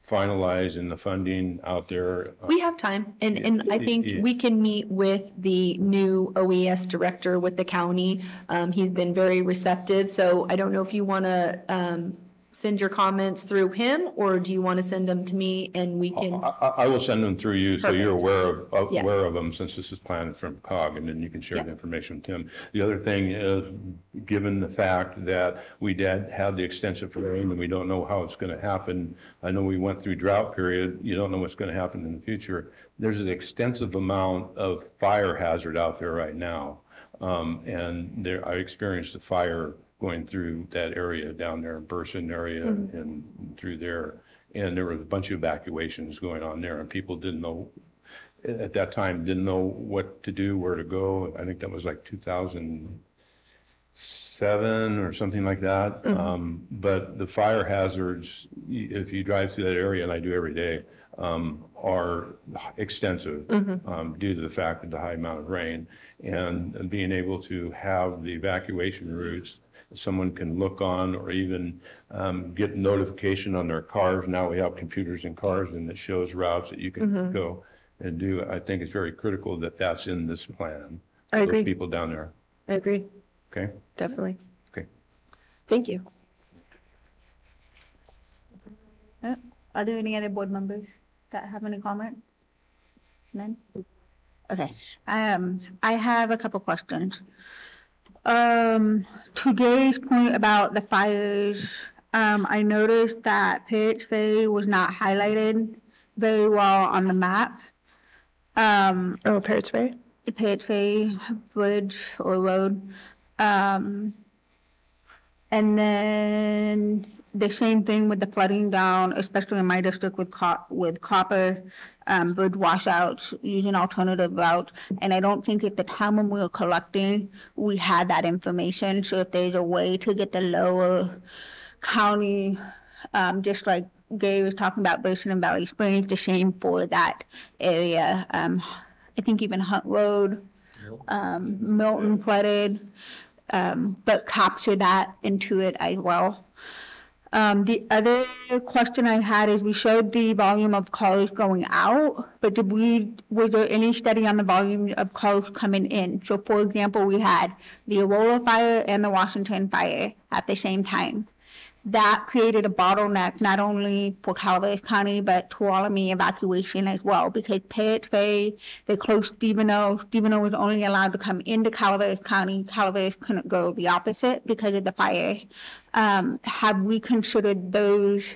S3: finalized and the funding out there. uh,
S5: We have time, and, and I think
S3: yeah.
S5: we can meet with the new OES director with the county. Um, he's been very receptive, so I don't know if you want to, um, send your comments through him, or do you want to send them to me and we can?
S3: I, I- will send them through you, so you're
S5: Perfect.
S3: aware of, of-
S5: Yes.
S3: aware of them, since this is planned from COG, and then you can share the information with him. The other thing is, given the fact that we did have the extensive rain, and we don't know how it's gonna happen, I know we went through drought period, you don't know what's gonna happen in the future. There's an extensive amount of fire hazard out there right now. Um, and there, I experienced a fire going through that area down there, Burson area and through there. And there was a bunch of evacuations going on there and people didn't know, at that time, didn't know what to do, where to go. I think that was like two thousand seven or something like that. Um, but the fire hazards, y- if you drive through that area, and I do every day, um, are extensive um, due to the fact of the high amount of rain. And being able to have the evacuation routes, someone can look on or even um, get notification on their cars. Now we have computers in cars and it shows routes that you can go and do. I think it's very critical that that's in this plan.
S11: I
S3: Those
S11: agree.
S3: People down there,
S11: I agree,
S3: okay?
S11: definitely.
S3: Okay.
S11: Thank you.
S1: Uh, Are there any other board members that have any comment? None? Okay, um, I have a couple questions. Um, to Gary's point about the fires, um, I noticed that Pitts Ferry was not highlighted very well on the map. Um,
S11: Oh, Parrots Way?
S1: the Peachtree Bridge or Road. Um, and then the same thing with the flooding down, especially in my district with with copper, um, bridge washouts, using alternative routes. And I don't think at the time when we were collecting, we had that information. So if there's a way to get the lower county, um, just like Gary was talking about Basin and Valley Springs, the same for that area. Um, I think even Hunt Road, um, Milton flooded, um, but capture that into it as well. Um, the other question I had is we showed the volume of cars going out, but did we, was there any study on the volume of cars coming in? So for example, we had the Aurora fire and the Washington fire at the same time. That created a bottleneck not only for Calaveras County, but Tuolumne evacuation as well, because Pitt Bay, they closed Stevenot. Stevenot was only allowed to come into Calaveras County. Calaveras couldn't go the opposite because of the fire. Um, have we considered those,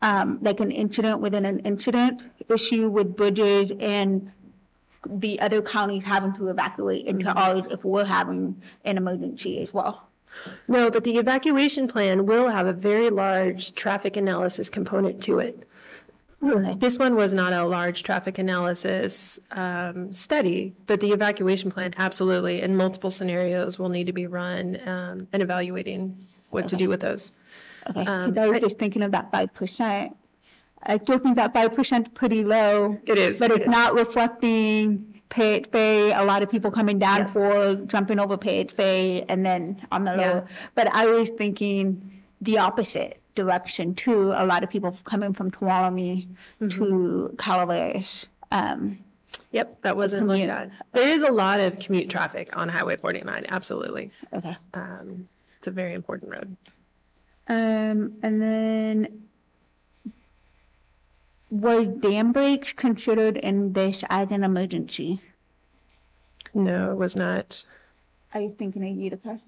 S1: um, like an incident within an incident issue with bridges and the other counties having to evacuate into ours if we're having an emergency as well?
S11: No, but the evacuation plan will have a very large traffic analysis component to it. This one was not a large traffic analysis um, study, but the evacuation plan, absolutely, in multiple scenarios will need to be run um, and evaluating what to do with those.
S1: Okay, 'cause
S11: Um,
S1: I was just thinking of that five percent. I still think that five percent pretty low.
S11: It is,
S1: But
S11: it
S1: it's not reflecting Payette Bay, a lot of people coming down
S11: Yes.
S1: for jumping over Payette Bay and then on the
S11: Yeah.
S1: lower. But I was thinking the opposite direction too. A lot of people coming from Tuolumne
S11: Mm-hmm.
S1: to Calaveras. Um,
S11: Yep, that wasn't looked
S1: Commute.
S11: at. There is a lot of commute traffic on Highway 49, absolutely.
S1: okay.
S11: Um, It's a very important road.
S1: Um, and then was dam breaks considered in this as an emergency?
S11: No, it was not.
S1: Are you thinking of Utica?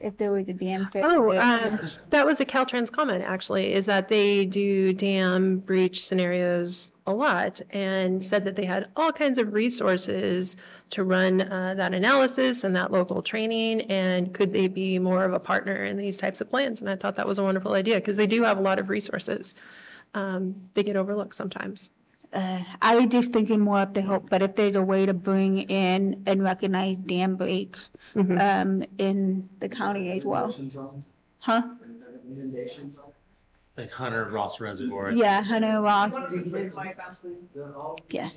S1: If there was a dam fit?
S11: Oh, um, that was a Caltrans comment, actually, is that they do dam breach scenarios a lot and said that they had all kinds of resources to run uh, that analysis and that local training, and could they be more of a partner in these types of plans? And I thought that was a wonderful idea, because they do have a lot of resources. Um, They get overlooked sometimes.
S1: Uh, I was just thinking more up the hill, but if there's a way to bring in and recognize dam breaks, um, in the county as well. Huh?
S2: Like Hunter Ross Reservoir.
S1: Yeah, Hunter Rock. Yeah.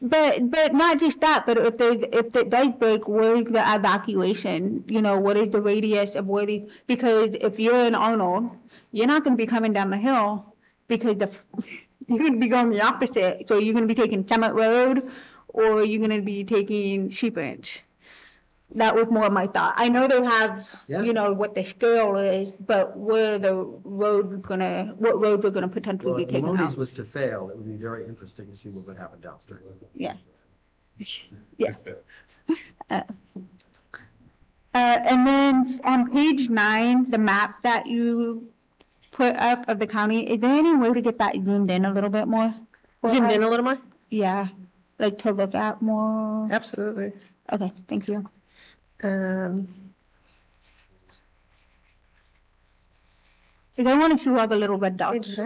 S1: But, but not just that, but if they, if it does break, where is the evacuation? You know, what is the radius of where the, because if you're in Arnold, you're not gonna be coming down the hill because the, you're gonna be going the opposite. So you're gonna be taking Summit Road or you're gonna be taking Sheep Ranch. That was more my thought. I know they have,
S7: Yeah.
S1: you know, what the scale is, but where the road gonna, what roads are gonna potentially
S12: Well,
S1: be
S12: if
S1: taken
S12: Melones
S1: out.
S12: was to fail, it would be very interesting to see what would happen downstream.
S1: Yeah. Yeah. Uh, uh, and then on page nine, the map that you put up of the county, is there any way to get that zoomed in a little bit more?
S11: Zoomed in a little more?
S1: Yeah, like to look at more.
S11: Absolutely.
S1: Okay, thank you.
S11: Um,
S1: Cause I want to see all the little red dots.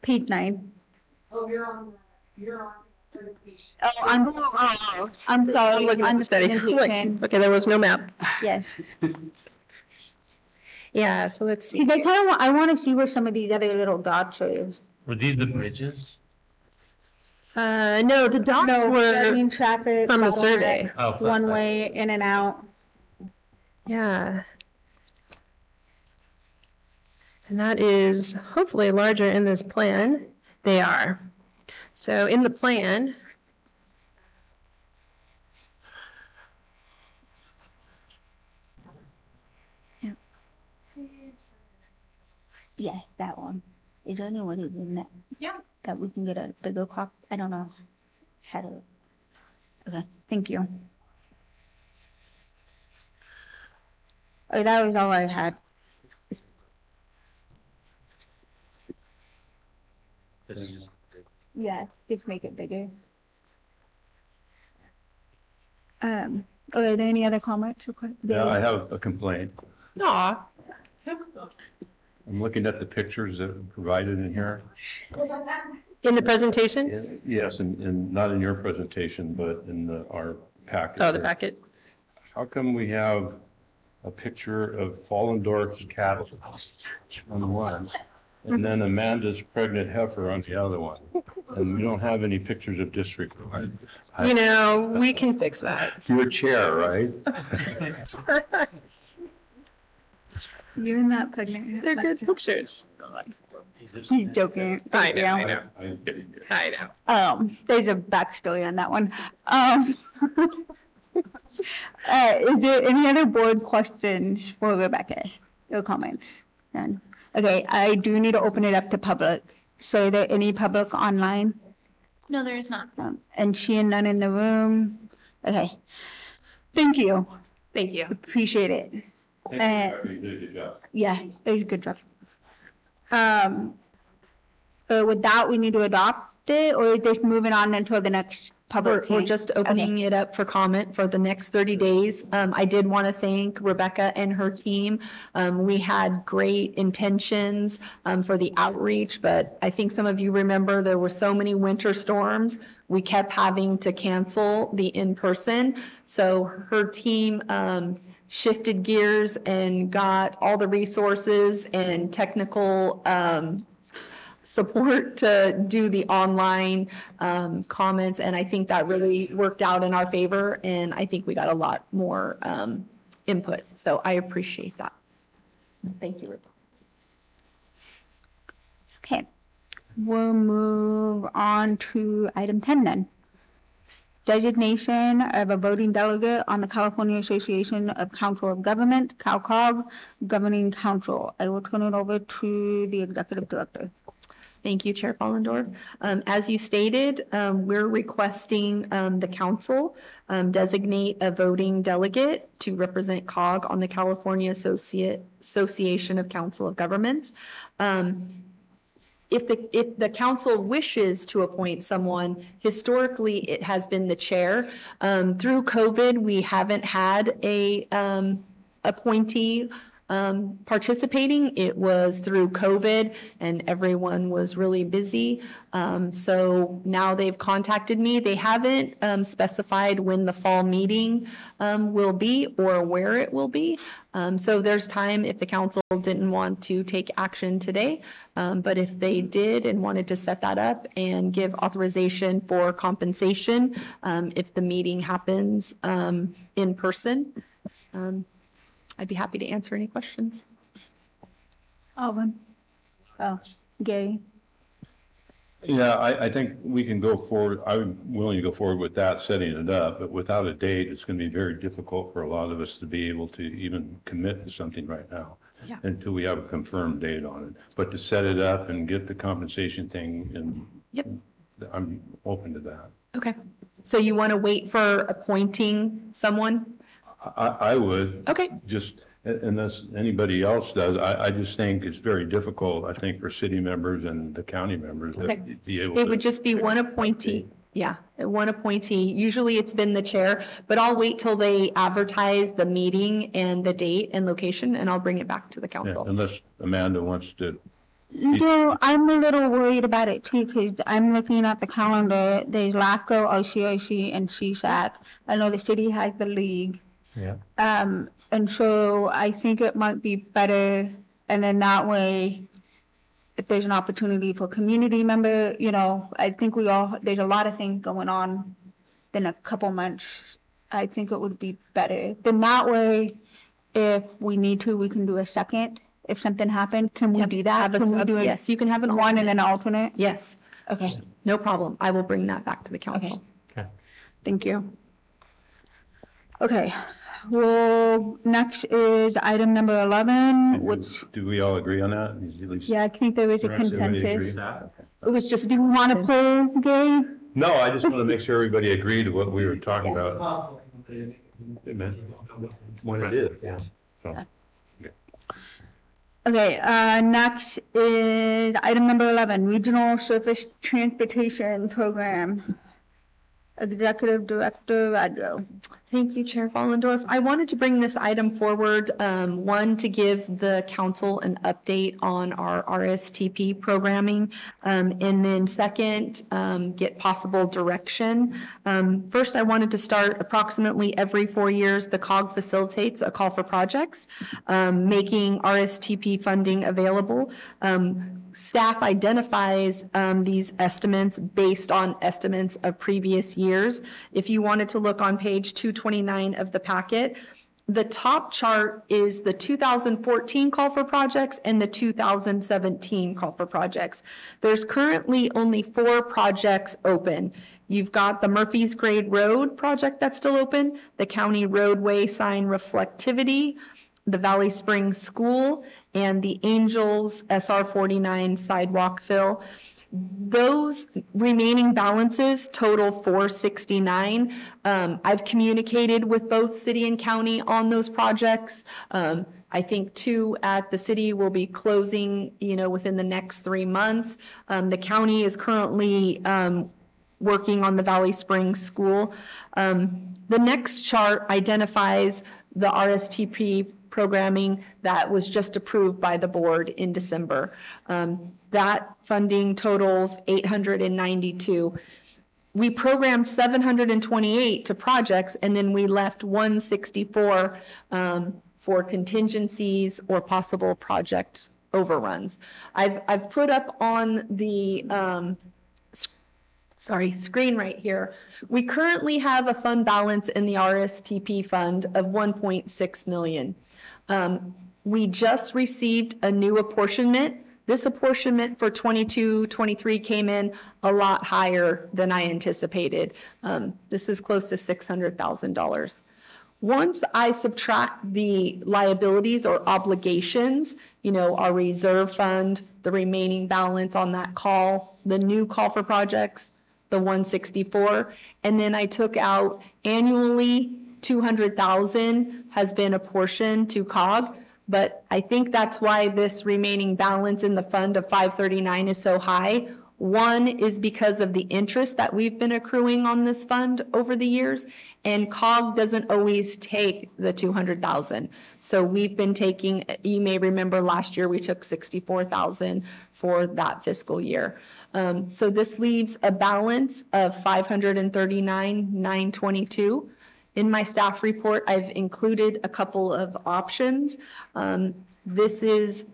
S1: Page nine.
S12: Oh, you're on, you're on.
S1: Oh, I'm, oh, oh, I'm sorry,
S11: I'm looking at
S1: on
S11: the
S1: the
S11: study.
S1: presentation,
S11: Okay, there was no map.
S1: yes.
S11: Yeah, so let's see.
S1: Cause I kind of, I want to see where some of these other little dots are.
S2: Were these the bridges?
S11: Uh, no, the dots
S1: No,
S11: were,
S1: driving traffic.
S11: from the
S1: bottleneck,
S11: survey.
S2: Oh, fuck
S1: One
S2: that.
S1: way in and out.
S11: yeah. And that is hopefully larger in this plan. They are. So in the plan,
S1: Yeah, that one. Is there any way to that? Yeah. That we can get a bigger crop? I don't know how to. Okay, thank you. Oh, that was all I had.
S2: This is just
S1: Yeah, just make it bigger. Um, are there any other comments or questions?
S3: Yeah, I have a complaint.
S11: Aw,
S3: I'm looking at the pictures that are provided in here.
S11: in the presentation?
S3: Yes, and, and not in your presentation, but in the, our packet.
S11: Oh, the
S3: here.
S11: packet.
S3: How come we have a picture of Folendorf's cattle on one, and then Amanda's pregnant heifer on the other one? And we don't have any pictures of district.
S11: You know, we can fix that.
S3: Your chair, right?
S1: You're in that pregnant.
S11: They're good pictures.
S1: He's joking.
S11: I know, I know, I know.
S1: Um, there's a backstory on that one. Um, uh, is there any other board questions for Rebecca? Or comments? None. Okay, I do need to open it up to public. So are there any public online?
S8: No, there is not.
S1: Um, and she and none in the room? Okay. Thank you.
S11: Thank you.
S1: Appreciate it.
S3: Thank you. You did a good job.
S1: Yeah, it was a good job. Um, uh, with that, we need to adopt it or is this moving on until the next
S5: We're,
S1: public
S5: we're
S1: hearing?
S5: just opening it up for comment for the next thirty days. Um, I did want to thank Rebecca and her team. Um, we had great intentions, um, for the outreach, but I think some of you remember there were so many winter storms. We kept having to cancel the in-person. So her team, um, shifted gears and got all the resources and technical, um, support to do the online um, comments, and I think that really worked out in our favor, and I think we got a lot more um, input, so I appreciate that. Thank you. Rebecca.
S1: Okay, we'll move on to item ten then. Designation of a voting delegate on the California Association of Council of Government, CalCog Governing Council. I will turn it over to the executive director.
S5: Thank you, Chair Folendorf. Um, As you stated, um, we're requesting um, the council um, designate a voting delegate to represent COG on the California Associate, Association of Council of Governments. Um, If the, if the council wishes to appoint someone, historically, it has been the chair. Um, Through COVID, we haven't had a um, appointee um, participating. It was through COVID and everyone was really busy. Um, so now they've contacted me. They haven't, um, specified when the fall meeting, um, will be or where it will be. Um, so there's time if the council didn't want to take action today. Um, but if they did and wanted to set that up and give authorization for compensation, um, if the meeting happens, um, in person, um, I'd be happy to answer any questions.
S1: Alvin? Oh, Gary?
S3: Yeah, I, I think we can go forward, I'm willing to go forward with that, setting it up, but without a date, it's going to be very difficult for a lot of us to be able to even commit to something right now.
S5: Yeah.
S3: Until we have a confirmed date on it. But to set it up and get the compensation thing, and
S5: Yep.
S3: I'm open to that.
S5: Okay. So you want to wait for appointing someone?
S3: I, I would.
S5: Okay.
S3: Just, unless anybody else does, I, I just think it's very difficult, I think, for city members and the county members to
S5: Okay.
S3: be able
S5: It
S3: to.
S5: would just be one appointee. Yeah, one appointee. Usually it's been the chair, but I'll wait till they advertise the meeting and the date and location and I'll bring it back to the
S3: Yeah,
S5: council.
S3: Unless Amanda wants to
S1: No, I'm a little worried about it too, because I'm looking at the calendar. There's LAFCO, OCIC, and CSAC. I know the city has the league.
S3: Yeah.
S1: Um, and so I think it might be better, and then that way, if there's an opportunity for community member, you know, I think we all, there's a lot of things going on in a couple months. I think it would be better. Then that way, if we need to, we can do a second. If something happened, can we
S5: Yep,
S1: do that?
S5: have a
S1: Can we
S5: sub-
S1: do a-
S5: Yes, you can have an
S1: one and
S5: alternate.
S1: an alternate?
S5: Yes,
S1: Okay,
S5: no problem. I will bring that back to the council. Okay.
S1: Thank you. Okay, well, next is item number eleven, which,
S3: Do we all agree on that? At
S1: yeah, I think there is a
S3: Perhaps everybody
S1: consensus.
S3: agree?
S1: It was just, do you want to pull, Gary?
S3: No, I just want to make sure everybody agreed to what we were talking about. When it is, yeah. So,
S1: Okay, uh, next is item number eleven, Regional Surface Transportation Program. Executive Director Radro.
S5: Thank you, Chair Folendorf. I wanted to bring this item forward, um, one, to give the council an update on our RSTP programming, um, and then second, um, get possible direction. Um, first, I wanted to start approximately every four years, the COG facilitates a call for projects, um, making RSTP funding available. Um, staff identifies um, these estimates based on estimates of previous years. If you wanted to look on page 229 of the packet, the top chart is the 2014 call for projects and the 2017 call for projects. There's currently only four projects open. You've got the Murphys Grade Road project that's still open, the county roadway sign reflectivity, the Valley Springs School, and the Angels SR 49 sidewalk fill. Those remaining balances total 469. Um, I've communicated with both city and county on those projects. Um, I think two at the city will be closing, you know, within the next three months. Um, the county is currently, um, working on the Valley Springs School. Um, the next chart identifies the RSTP programming that was just approved by the board in December. Um, that funding totals eight hundred and ninety-two. We programmed seven hundred and twenty-eight to projects, and then we left one sixty-four, um, for contingencies or possible project overruns. I've, I've put up on the, um, sorry, screen right here. We currently have a fund balance in the RSTP fund of 1.6 million. Um, we just received a new apportionment. This apportionment for 22, 23 came in a lot higher than I anticipated. Um, this is close to $600,000. Once I subtract the liabilities or obligations, you know, our reserve fund, the remaining balance on that call, the new call for projects, the one sixty-four, and then I took out annually, two hundred thousand has been apportioned to COG, but I think that's why this remaining balance in the fund of five thirty-nine is so high. One is because of the interest that we've been accruing on this fund over the years, and COG doesn't always take the two hundred thousand. So we've been taking, you may remember last year, we took sixty-four thousand for that fiscal year. Um, so this leaves a balance of five hundred and thirty-nine, nine twenty-two. In my staff report, I've included a couple of options. Um, this is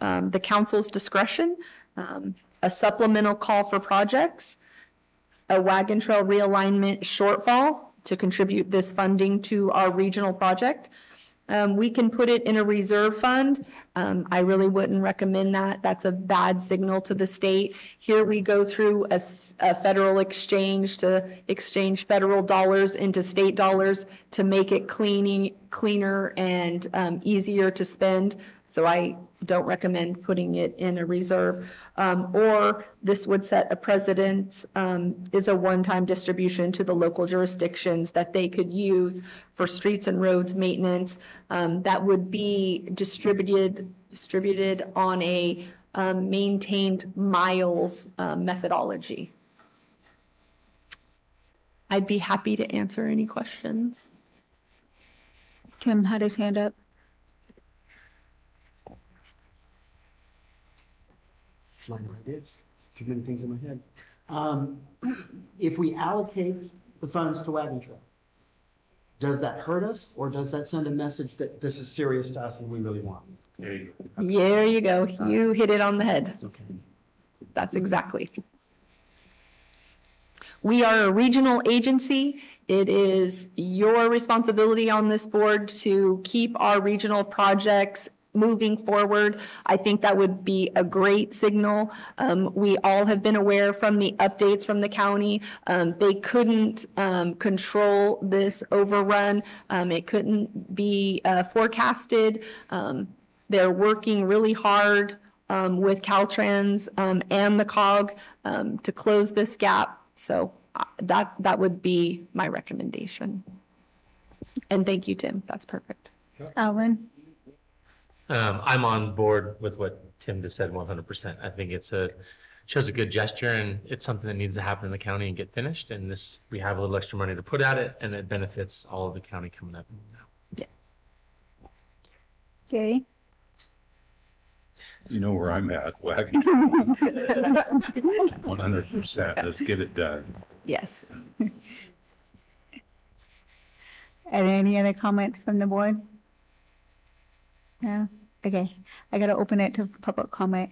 S5: um, the council's discretion, um, a supplemental call for projects, a wagon trail realignment shortfall to contribute this funding to our regional project. Um, we can put it in a reserve fund. Um, I really wouldn't recommend that. That's a bad signal to the state. Here we go through a, federal exchange to exchange federal dollars into state dollars to make it cleaning, cleaner and, um, easier to spend. So I don't recommend putting it in a reserve. Um, or this would set a precedent, um, is a one-time distribution to the local jurisdictions that they could use for streets and roads maintenance. Um, that would be distributed, distributed on a, um, maintained miles, uh, methodology. I'd be happy to answer any questions.
S1: Kim had his hand up.
S7: Flying ideas, too many things in my head. Um, if we allocate the funds to Wagon Trail, does that hurt us or does that send a message that this is serious to us and we really want?
S2: There you go.
S5: There you go. You hit it on the head.
S7: Okay.
S5: That's exactly. We are a regional agency. It is your responsibility on this board to keep our regional projects moving forward. I think that would be a great signal. Um, we all have been aware from the updates from the county. Um, they couldn't, um, control this overrun. Um, it couldn't be, uh, forecasted. Um, they're working really hard, um, with Caltrans, um, and the COG, um, to close this gap. So uh, that, that would be my recommendation. And thank you, Tim. That's perfect.
S1: Alvin?
S2: Um, I'm on board with what Tim just said one hundred percent. I think it's a shows a good gesture and it's something that needs to happen in the county and get finished. And this, we have a little extra money to put at it and it benefits all of the county coming up. Yes.
S1: Okay.
S3: You know where I'm at, wagon. One hundred percent. Let's get it done.
S5: Yes.
S1: Are there any other comments from the board? No? Okay, I gotta open it to public comment.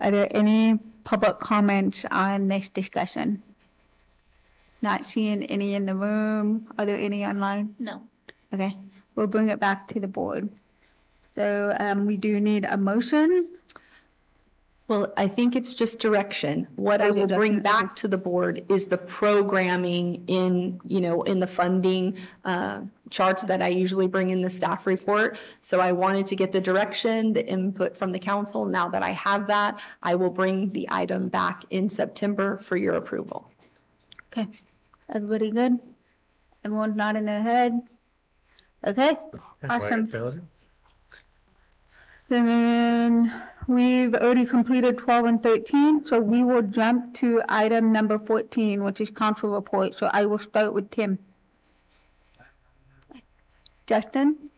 S1: Are there any public comments on this discussion? Not seeing any in the room. Are there any online?
S8: No.
S1: Okay, we'll bring it back to the board. So, um, we do need a motion.
S5: Well, I think it's just direction. What I will bring back to the board is the programming in, you know, in the funding uh, charts that I usually bring in the staff report. So I wanted to get the direction, the input from the council. Now that I have that, I will bring the item back in September for your approval.
S1: Okay, everybody good? Everyone nodding their head? Okay, awesome. Then we've already completed twelve and thirteen, so we will jump to item number fourteen, which is council report. So I will start with Tim. Justin?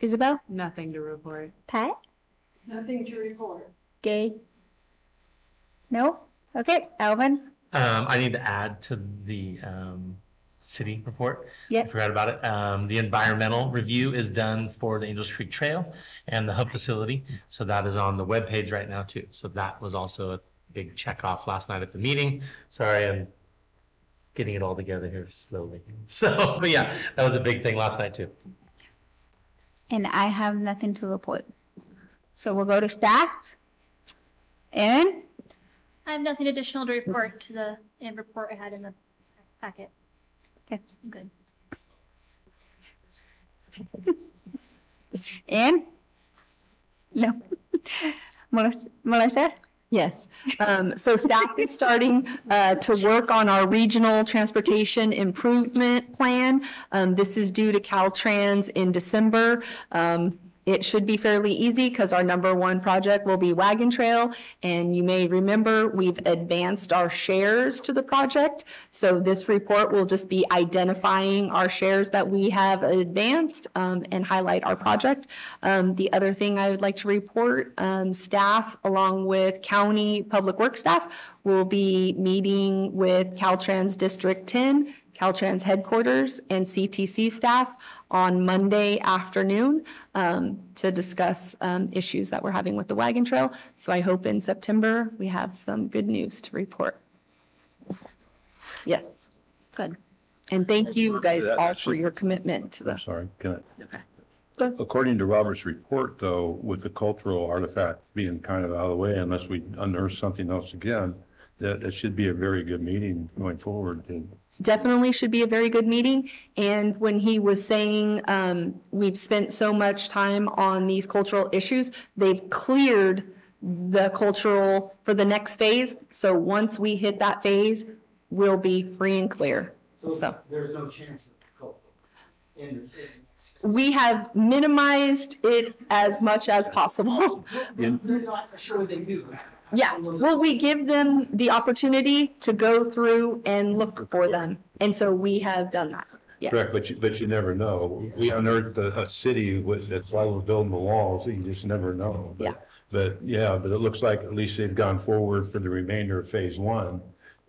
S1: Isabel?
S4: Nothing to report.
S1: Pat?
S12: Nothing to report.
S1: Gay? No? Okay, Alvin?
S2: Um, I need to add to the, um, city report.
S1: Yep.
S2: I forgot about it. Um, the environmental review is done for the Angels Creek Trail and the hub facility. So that is on the webpage right now too. So that was also a big check off last night at the meeting. Sorry, I'm getting it all together here slowly. So, but yeah, that was a big thing last night too.
S1: And I have nothing to report. So we'll go to staff. Aaron?
S8: I have nothing additional to report to the uh, report I had in the packet.
S1: Okay.
S8: Good.
S1: Ann? No. Melissa? Melissa?
S5: Yes, um, so staff is starting, uh, to work on our regional transportation improvement plan. Um, this is due to Caltrans in December. Um, it should be fairly easy because our number one project will be Wagon Trail. And you may remember, we've advanced our shares to the project. So this report will just be identifying our shares that we have advanced, um, and highlight our project. Um, the other thing I would like to report, um, staff along with county public works staff will be meeting with Caltrans District Ten, Caltrans headquarters and CTC staff on Monday afternoon um, to discuss um, issues that we're having with the wagon trail. So I hope in September, we have some good news to report. Yes,
S1: Good.
S5: and thank you guys all for your commitment to the,
S3: I'm sorry, can I? Okay. According to Robert's report, though, with the cultural artifacts being kind of out of the way, unless we unearth something else again, that it should be a very good meeting going forward. and
S5: definitely should be a very good meeting. And when he was saying, um, we've spent so much time on these cultural issues, they've cleared the cultural for the next phase. So once we hit that phase, we'll be free and clear. So
S7: So there's no chance of cold. in- in-
S5: we have minimized it as much as possible.
S7: You're not for sure they do.
S5: Yeah, well, we give them the opportunity to go through and look for them. And so we have done that. Yes.
S3: Correct, but you, but you never know. We unearthed a, a city with, that's why we're building the walls, you just never know. But-
S5: Yeah.
S3: But, yeah, but it looks like at least they've gone forward for the remainder of phase one.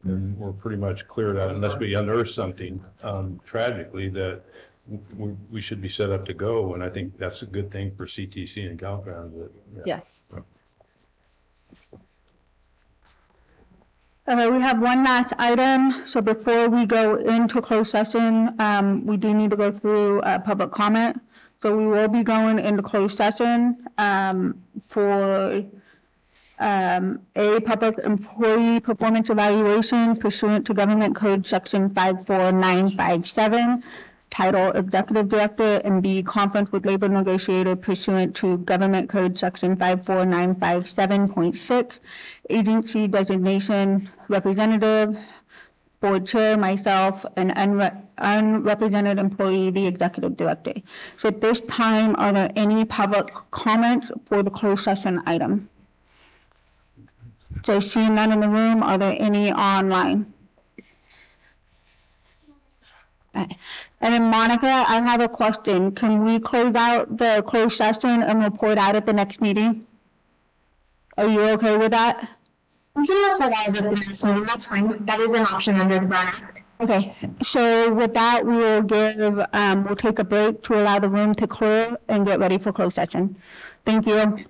S3: And we're pretty much cleared out unless we unearth something, um, tragically that we, we should be set up to go. And I think that's a good thing for CTC and Caltrans. that- yeah.
S5: Yes.
S1: Okay, we have one last item. So before we go into closed session, um, we do need to go through, uh, public comment. So we will be going into closed session, um, for, um, a public employee performance evaluation pursuant to Government Code Section five four nine five seven, title Executive Director, and B, conference with labor negotiator pursuant to Government Code Section five four nine five seven point six, agency designation representative, board chair, myself, an unre- unrepresented employee, the executive director. So at this time, are there any public comments for the closed session item? So seeing none in the room, are there any online? And then Monica, I have a question. Can we close out the closed session and report out at the next meeting? Are you okay with that?
S13: We can report out of the next meeting, that's fine. That is an option under the Brown Act.
S1: Okay, so with that, we will give, um, we'll take a break to allow the room to clear and get ready for closed session. Thank you.